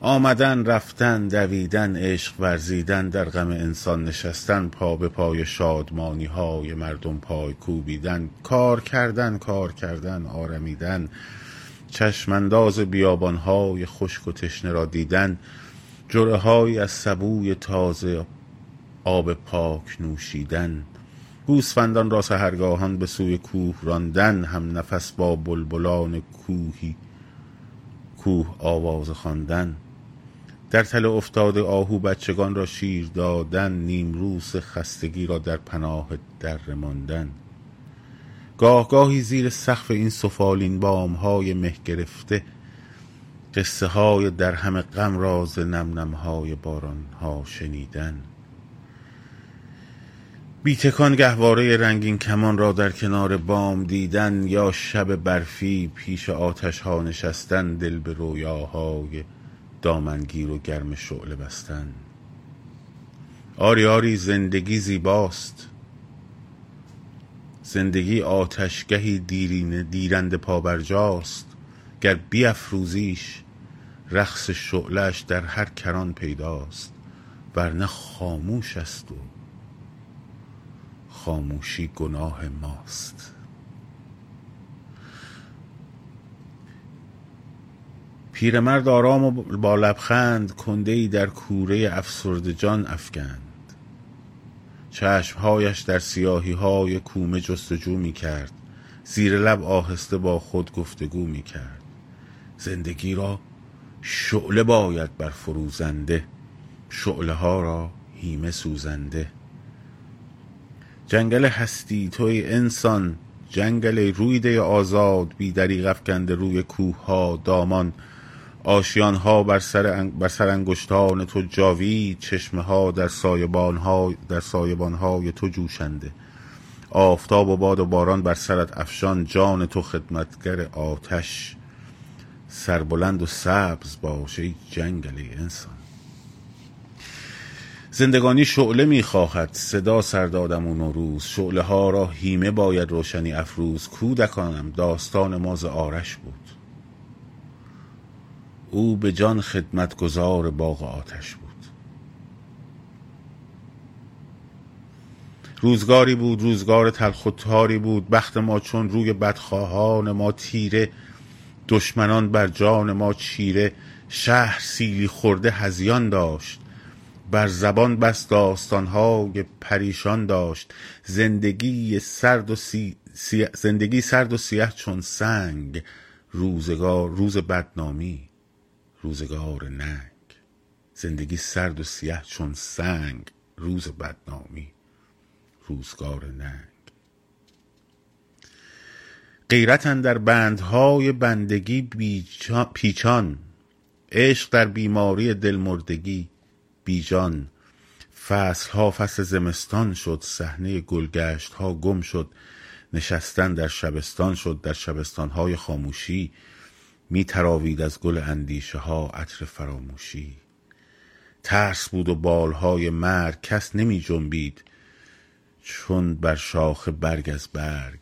[SPEAKER 1] آمدن رفتن دویدن عشق ورزیدن در غم انسان نشستن پا به پای شادمانی های مردم پای کوبیدن کار کردن کار کردن آرمیدن چشم انداز بیابان های خشک و تشنه را دیدن جرعه های از سبوی تازه آب پاک نوشیدن گوسفندان را سحرگاهان به سوی کوه راندن هم نفس با بلبلان کوهی کوه آواز خواندن. در تله افتاده آهو بچگان را شیر دادن نیمروز خستگی را در پناه دره ماندن گاه گاهی زیر سقف این سفالین بام های مه گرفته قصه های در همه غم را ز نم نم های باران ها شنیدن. بی تکان گهواره رنگین کمان را در کنار بام دیدن یا شب برفی پیش آتش ها نشستن دل به رویاهای دامنگیر و گرم شعله بستن. آری آری زندگی زیباست. زندگی آتشگهی دیرینه دیرنده پابرجاست. گر بیفروزیش رقص شعلهاش در هر کران پیداست. ورنه خاموش است و خاموشی گناه ماست. پیرمرد آرام و با لبخند کنده ای در کوره افسرده جان افکند. چشمهایش در سیاهی های کومه جستجو می کرد زیر لب آهسته با خود گفتگو می کرد زندگی را شعله باید بر فروزنده شعله ها را هیمه سوزنده. جنگل هستی توی انسان جنگل رویده آزاد بی دریغ روی کوه ها دامان. آشیان ها بر سر. بر سر انگشتان تو جاوید چشمه ها در سایبان ها در سایبان های تو جوشنده. آفتاب و باد و باران بر سرت افشان جان تو خدمتگر آتش. سربلند و سبز باش ای جنگل ای انسان. زندگانی شعله می خواهد صدا سردادم و نوروز. شعله ها را هیمه باید روشنی افروز. کودکانم داستان ما ز آرش بود. او به جان خدمتگزار باغ آتش بود. روزگاری بود روزگار تلخ و تاری بود. بخت ما چون روی بدخواهان ما تیره دشمنان بر جان ما چیره. شهر سیلی خورده هزیان داشت. بر زبان بس داستانهای پریشان داشت. زندگی سرد و سی... سی... زندگی سرد و سیه چون سنگ. روزگار روز بدنامی. روزگار ننگ. زندگی سرد و سیه چون سنگ روز بدنامی روزگار ننگ. غیرت در بندهای بندگی پیچان. عشق در بیماری دلمردگی بیجان فصل ها فصل زمستان شد صحنه گلگشت ها گم شد. نشستن در شبستان شد در شبستان های خاموشی. می تراوید از گل اندیشه ها عطر فراموشی. ترس بود و بالهای مرگ کس نمی جنبید چون بر شاخ برگ از برگ.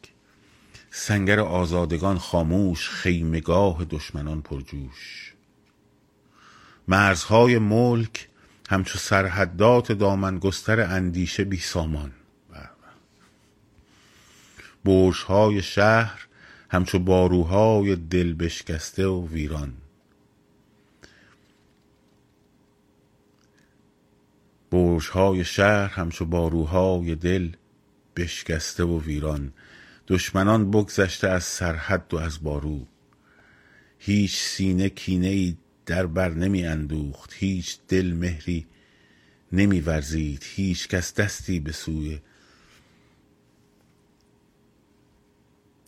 [SPEAKER 1] سنگر آزادگان خاموش خیمگاه دشمنان پرجوش. مرزهای ملک همچو سرحدات دامنگستر اندیشه بی سامان. برجهای شهر همچو باروهای دل بشکسته و ویران. برجهای شهر همچو باروهای دل بشکسته و ویران. دشمنان بگذشته از سرحد و از بارو. هیچ سینه کینه ای در بر نمی اندوخت هیچ دل مهری نمی ورزید هیچ کس دستی به سوی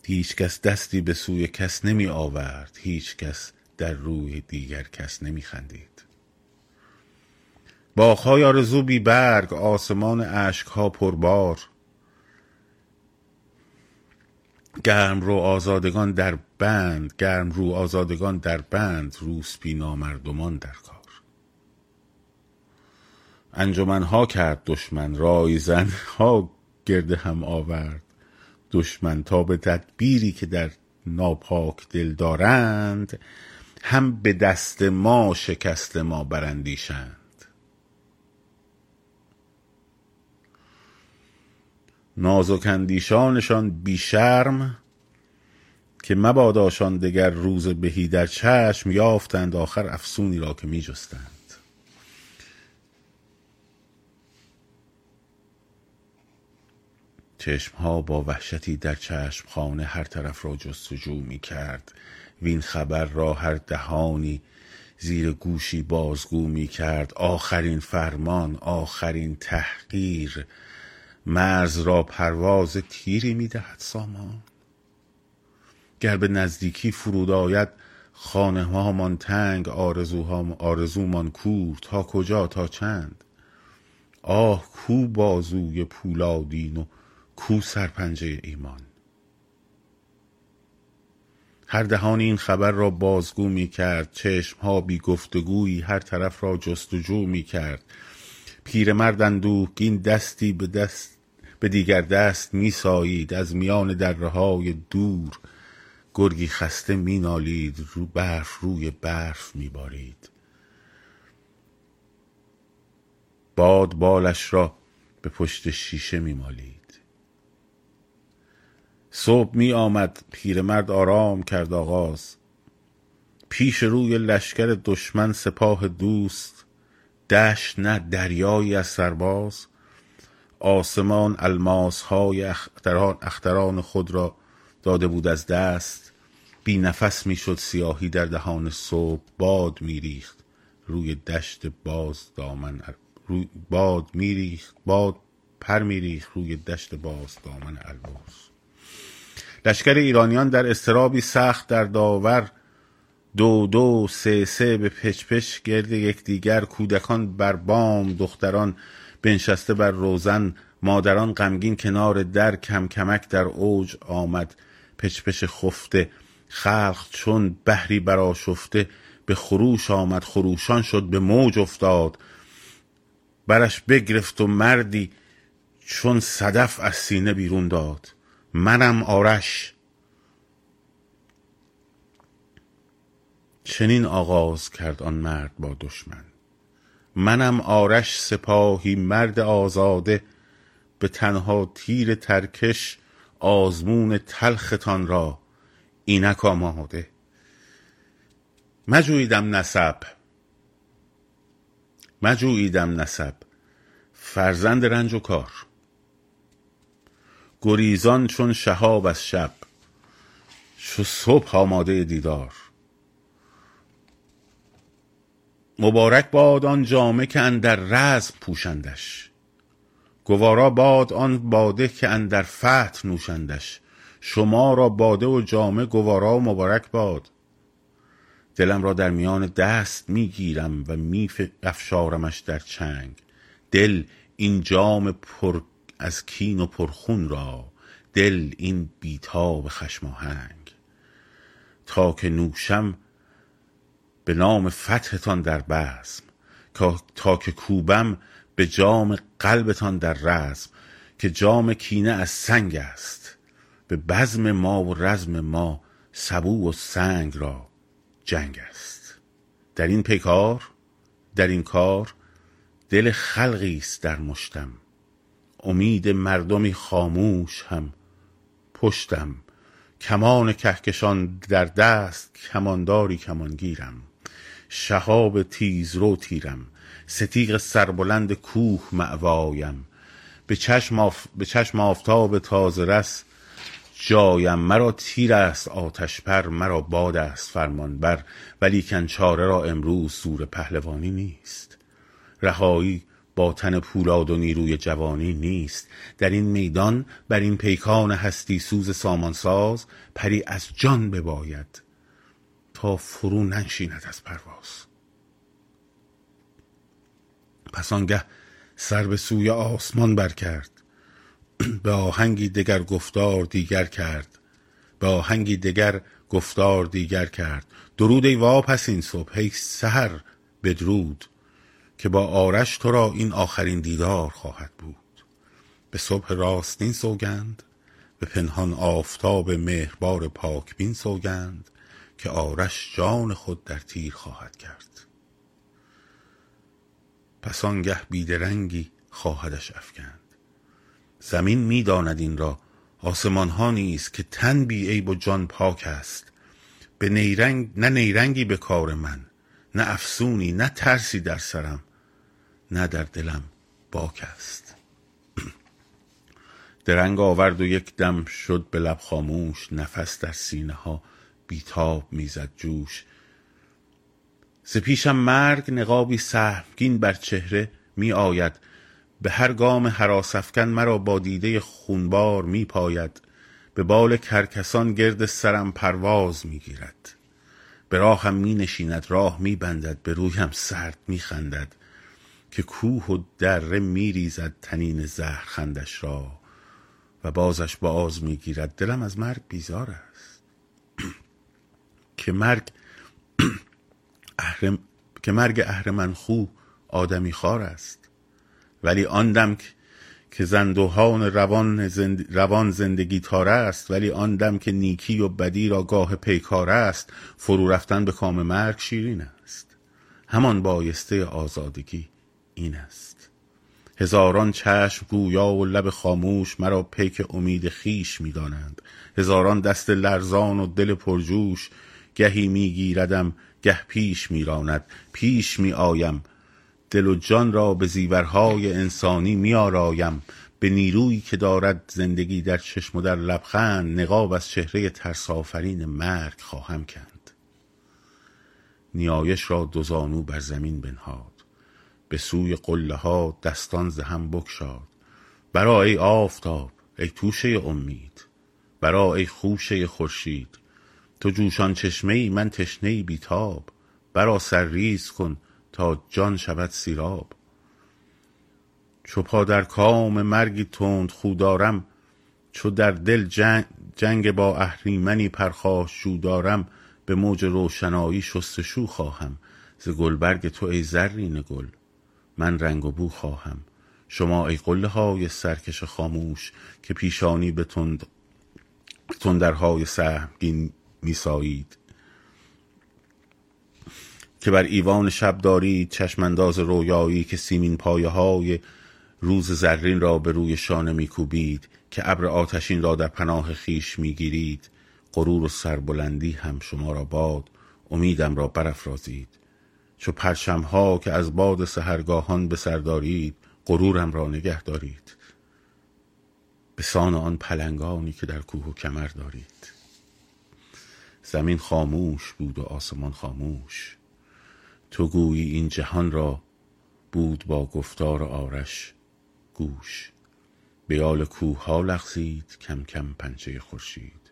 [SPEAKER 1] هیچ کس دستی به سوی کس نمی آورد. هیچ کس در روی دیگر کس نمی خندید. باغهای آرزو بی برگ آسمان اشکها پربار گرم رو آزادگان در بند گرم رو آزادگان در بند روسپی نامردمان در کار. انجمنها کرد دشمن رایزن ها گرده هم آورد. دشمن تا به تدبیری که در ناپاک دل دارند هم به دست ما شکست ما برندیشند نازک اندیشانشان بی شرم که مباداشان دگر روز بهی در چشم یافتند آخر افسونی را که می جستند چشمها با وحشتی در چشم خانه هر طرف را جستجو می کرد وین خبر را هر دهانی زیر گوشی بازگو می کرد آخرین فرمان آخرین تحقیر. مرز را پرواز تیری می دهد سامان. گر به نزدیکی فرود آید خانه هامان تنگ آرزومان کور. تا کجا؟ تا چند؟ آه کو بازوی پولادین و کو سرپنجه ایمان. هر دهان این خبر را بازگو می کرد چشم ها بی گفتگویی هر طرف را جستجو می کرد. پیرمرد اندوهگین دستی به دست به دیگر دست می سایید. از میان دره های دور گرگی خسته می نالید. رو برف روی برف می بارید. باد بالش را به پشت شیشه می مالید. صبح می آمد پیرمرد آرام کرد آغاز. پیش روی لشکر دشمن سپاه دوست دشت نه دریایی از سرباز. آسمان الماس های اختران, اختران خود را داده بود از دست. بی نفس می شد سیاهی در دهان صبح. باد می ریخت روی دشت باز دامن روی باد می ریخت باد پر می ریخت روی دشت باز دامن البرز. لشکر ایرانیان در استرابی سخت در داور. دو دو سه سه به پچ پچ گرد یکدیگر کودکان بر بام دختران بنشسته بر روزن مادران غمگین کنار در کم کمک در اوج آمد. پچ پچ خفته خلق چون بحری براشفته به خروش آمد خروشان شد به موج افتاد. برش بگرفت و مردی چون صدف از سینه بیرون داد. منم آرش. چنین آغاز کرد آن مرد با دشمن. منم آرش سپاهی مرد آزاده به تنها تیر ترکش آزمون تلختان را اینک آماده. مجویدم نسب. مجویدم نسب. فرزند رنج و کار. گریزان چون شهاب از شب. چو صبح آماده دیدار. مبارک باد آن جامه که اندر رزم پوشندش. گوارا باد آن باده که اندر فتح نوشندش. شما را باده و جامه گوارا و مبارک باد. دلم را در میان دست می‌گیرم و می افشارمش در چنگ. دل این جام پر از کین و پرخون را دل این بیتاب خشماهنگ. تا که نوشم به نام فتحتان در بزم تا که کوبم به جام قلبتان در رزم که جام کینه از سنگ است. به بزم ما و رزم ما سبو و سنگ را جنگ است. در این پیکار در این کار دل خلقی است در مشتم. امید مردمی خاموش هم. پشتم. کمان کهکشان در دست کمانداری کمانگیرم. شهاب تیز رو تیرم. ستیغ سربلند کوه معوایم به چشم, آف... به چشم آفتاب تازه رس. جایم مرا تیر است آتش پر مرا باد است فرمان بر. ولیکن چاره را امروز سور پهلوانی نیست. رهایی با تن پولاد و نیروی جوانی نیست. در این میدان بر این پیکان هستی سوز سامانساز پری از جان بباید تا فرو ننشیند از پرواز. پس آنگه سر به سوی آسمان بر کرد به آهنگی دگر گفتار دیگر کرد به آهنگی دگر گفتار دیگر کرد. درود ای واپس این صبح ای سحر بدرود. که با آرش تو را این آخرین دیدار خواهد بود. به صبح راستین سوگند به پنهان آفتاب مهربار پاکبین سوگند که آرش جان خود در تیر خواهد کرد. پس آنگه بیدرنگی خواهدش افکند. زمین می‌داند این را. آسمان ها نیز که تن بی عیب و جان پاک است. به نیرنگ نه نیرنگی به کار من. نه افسونی نه ترسی در سرم نه در دلم باک است. درنگ آورد و یک دم شد به لب خاموش نفس در سینه ها بیتاب می‌زد جوش. ز پیشم مرگ نقابی سهمگین بر چهره می آید به هر گام هراس افکن مرا با دیده خونبار می پاید به بال کرکسان گرد سرم پرواز می گیرد به راهم می نشیند راه می بندد به رویم سرد می خندد که کوه و دره می ریزد تنین زهر خندش را و بازش باز می گیرد دلم از مرگ بیزار است. که مرگ که مرگ اهرمن خو آدمی خار است. ولی آن دم که زندوهان روان, زند... روان زندگی تاره است ولی آن دم که نیکی و بدی را گاه پیکار است فرو رفتن به کام مرگ شیرین است. همان بایسته آزادگی این است. هزاران چشم گویا و لب خاموش مرا پیک امید خیش می‌دانند. هزاران دست لرزان و دل پرجوش گهی میگیردم گه پیش میراند. پیش می آیم دل و جان را به زیورهای انسانی می آرایم به نیرویی که دارد زندگی در چشم و در لبخند نقاب از چهره ترسافرین مرگ خواهم کند نیایش را دو زانو بر زمین بنهاد. به سوی قله ها دستان ز هم بگشاد. برا ای آفتاب ای توشه امید. برا ای خوشه خورشید. تو جوشان چشمه ای من تشنه ای بیتاب. برا سر ریز کن تا جان شود سیراب. چو پا در کام مرگی تند خو دارم چو در دل جنگ, جنگ با اهریمنی پرخاشجو دارم به موج روشنایی شستشو خواهم. ز گلبرگ تو ای زرین گل من رنگ و بو خواهم. شما ای قله های سرکش خاموش که پیشانی به تند تندرهای سهمگین میسایید. که بر ایوان شب دارید چشمانداز رویایی که سیمین پایه های روز زرین را به روی شانه میکوبید که ابر آتشین را در پناه خیش می‌گیرید. غرور و سربلندی هم شما را باد امیدم را برافرازید. چو پرچم ها که از باد سهرگاهان به سر دارید غرورم را نگه دارید. به سان آن پلنگانی که در کوه و کمر دارید. زمین خاموش بود و آسمان خاموش. تو گویی این جهان را بود با گفتار آرش گوش. بیال کوه ها لغزید کم کم پنجه خورشید.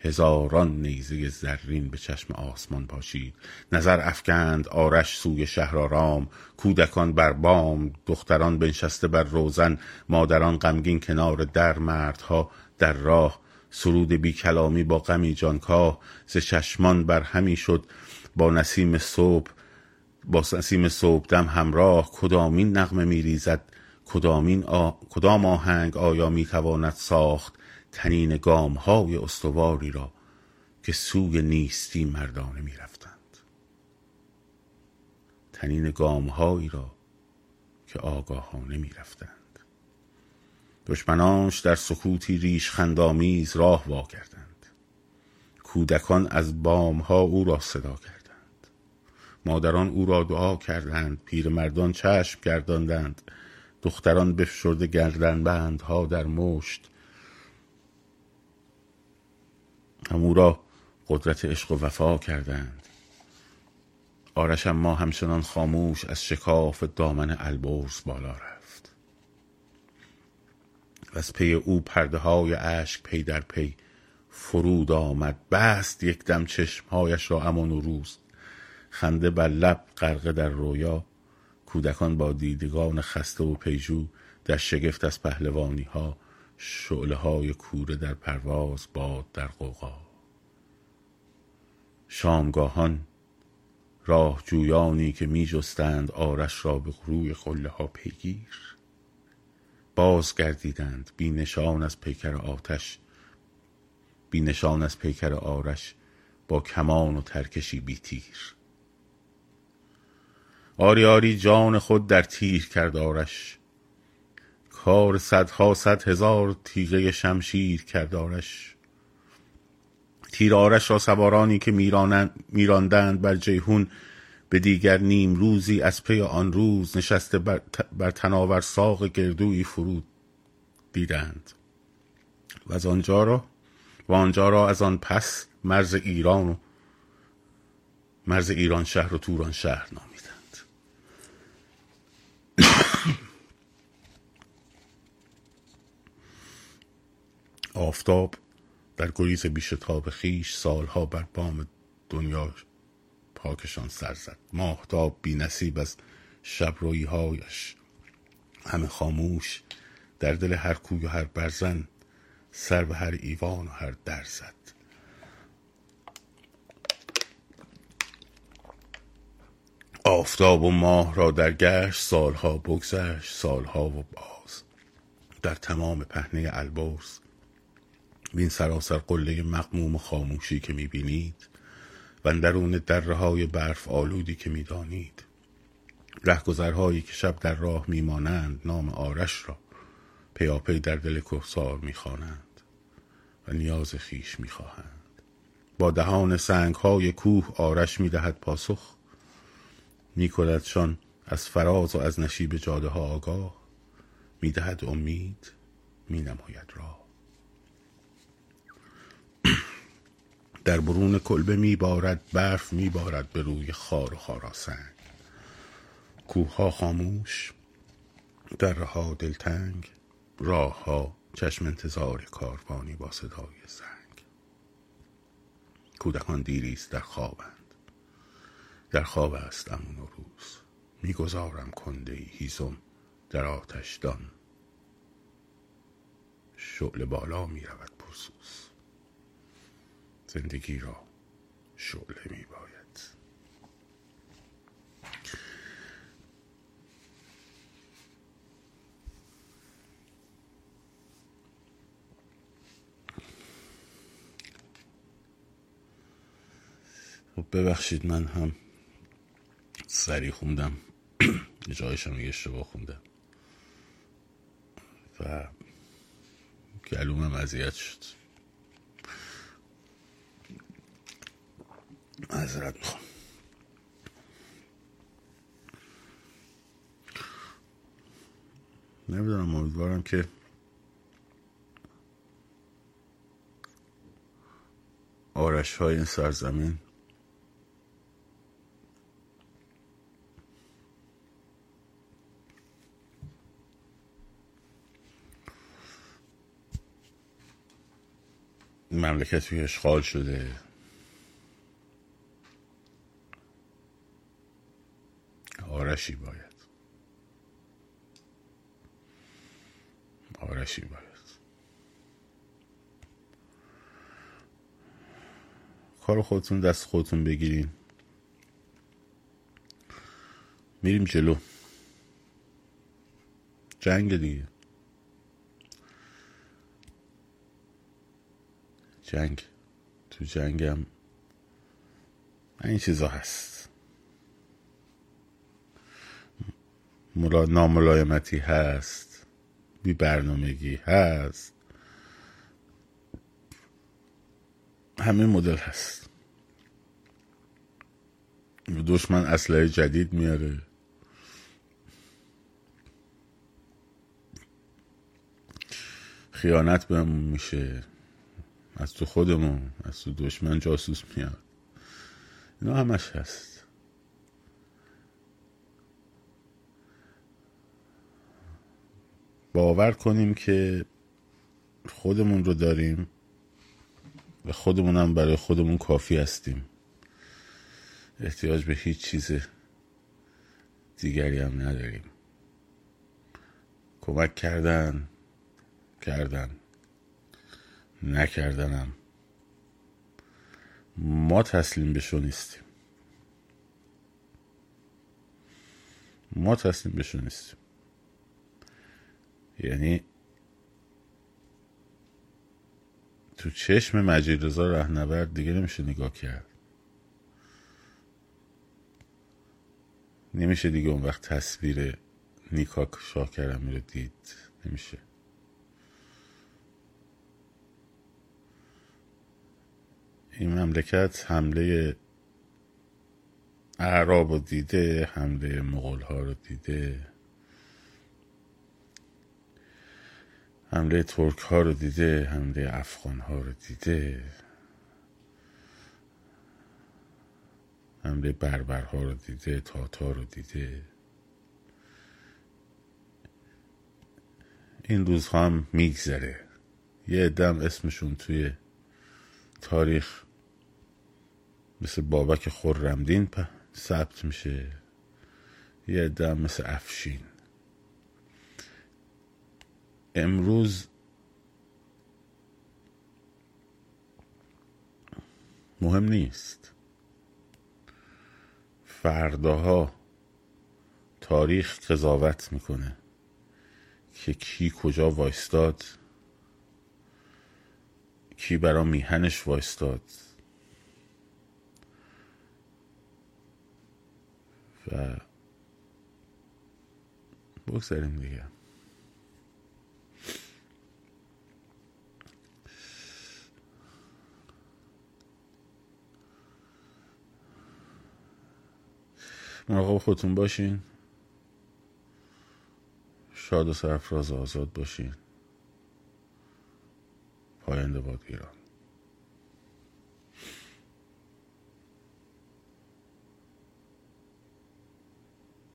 [SPEAKER 1] هزاران نیزه زرین به چشم آسمان پاشید. نظر افکند آرش سوی شهرآرام کودکان بر بام دختران بنشسته بر روزن. مادران غمگین کنار در مردها. در راه سرود بی کلامی با غمی جانکاه. ز چشمان بر همی شد با نسیم صبح با نسیم صبح دم همراه کدامین نغمه میریزد کدامین آ... کدام آهنگ آیا می‌تواند ساخت تنین گام های استواری را که سوی نیستی مردانه می‌رفتند؟ تنین گام هایی را که آگاهانه می‌رفتند. دشمنانش در سکوتی ریش خندامیز راه وا کردند کودکان از بام ها او را صدا کردند. مادران او را دعا کردند. پیرمردان چشم گرداندند. دختران بفشرده گردنبندها در مشت. هم او را قدرت عشق و وفا کردند. آرش ما همچنان خاموش از شکاف دامن البرز بالا رفت. و از پی او پرده های عشق پی در پی فرود آمد. بست یک دم چشمهایش را عمو نوروز خنده بر لب غرقه در رویا کودکان با دیدگان خسته و پی‌جو در شگفت از پهلوانی ها شعله های کوره در پرواز باد در غوغا شامگاهان راه جویانی که می جستند آرش را به روی قله ها پیگیر. بازگردیدند بی نشان از پیکر آتش بی نشان از پیکر آرش با کمان و ترکشی بی تیر آری آری جان خود در تیر کرد آرش. کار صدها صد هزار تیغه شمشیر کرد آرش. تیر آرش را سوارانی که میراندند بر جیحون به دیگر نیم روزی از پی آن روز نشسته بر, بر تناور ساق گردوی فرود دیدند. و از آنجا را و آنجا را از آن پس مرز ایران و مرز ایران شهر و توران شهر نامیدند. آفتاب در گریز بیشتاب خیش سالها بر بام دنیا پاکشان سر زد. ماهتاب بی نصیب از شب هایش همه خاموش در دل هر کوی و هر برزن سر به هر ایوان و هر در زد. آفتاب و ماه را در گشت سالها بگذشت سالها و باز. در تمام پهنه البرز وین سراسر قله مقموم خاموشی که می‌بینید و درون دره های برف آلودی که می‌دانید. رهگذرهایی که شب در راه میمانند نام آرش را پیاپی در دل کهسار می‌خوانند و نیاز خیش می‌خواهند. با دهان سنگ های کوه آرش می‌دهد پاسخ. میکندشان از فراز و از نشیب جاده ها آگاه. می‌دهد امید مینماید راه. در برون کلبه میبارد برف میبارد به روی خار و خاراسنگ کوه ها خاموش دره ها دلتنگ راه ها چشم انتظار کاروانی با صدای زنگ. کودکان دیریست در خوابند. در خواب است امون و روز. می‌گذارم کنده هیزم در آتش دان شعل بالا می‌رود پرسوس زندگی را شعله می باید. خب ببخشید من هم سری خوندم. جایش هم اشتباه خوندم. و گلومم اذیت شد. معذرت می‌خوام. نمی‌دونم امیدوارم که آرش های این سرزمین مملکتی اشغال شده آرشی باید. آرشی باید. کار خودتون دست خودتون بگیرین. میریم جلو. جنگ دیگه. جنگ. تو جنگم. این چیزا هست. ناملایمتی هست. بی برنامگی هست. همه مدل هست. دشمن اسلحه جدید میاره. خیانت بهمون میشه. از تو خودمون از تو دشمن جاسوس میاد. اینا همش هست. باور کنیم که خودمون رو داریم و خودمون هم برای خودمون کافی هستیم. احتیاج به هیچ چیز دیگری هم نداریم. کمک کردن کردن. نکردنم. ما تسلیم بشو نیستیم. ما تسلیم بشو نیستیم. یعنی تو چشم مجید رضا رهنورد دیگه نمیشه نگاه کرد. نمیشه دیگه اون وقت تصویر نیکاک شاکرمی رو دید. نمیشه. این مملکت حمله اعراب رو دیده حمله مغول ها رو دیده. حمله ترک ها رو دیده حمله افغان ها رو دیده. حمله بربرها رو دیده تاتار رو دیده. این روزها هم میگذره. یه دم اسمشون توی تاریخ مثل بابک خورمدین ثبت میشه. یه دم مثل افشین. امروز مهم نیست. فرداها تاریخ قضاوت می‌کنه که کی کجا وایستاد کی برا میهنش وایستاد. و بگذاریم دیگه. مراقب خودتون باشین. شاد و سرفراز آزاد باشین. پاینده باد ایران.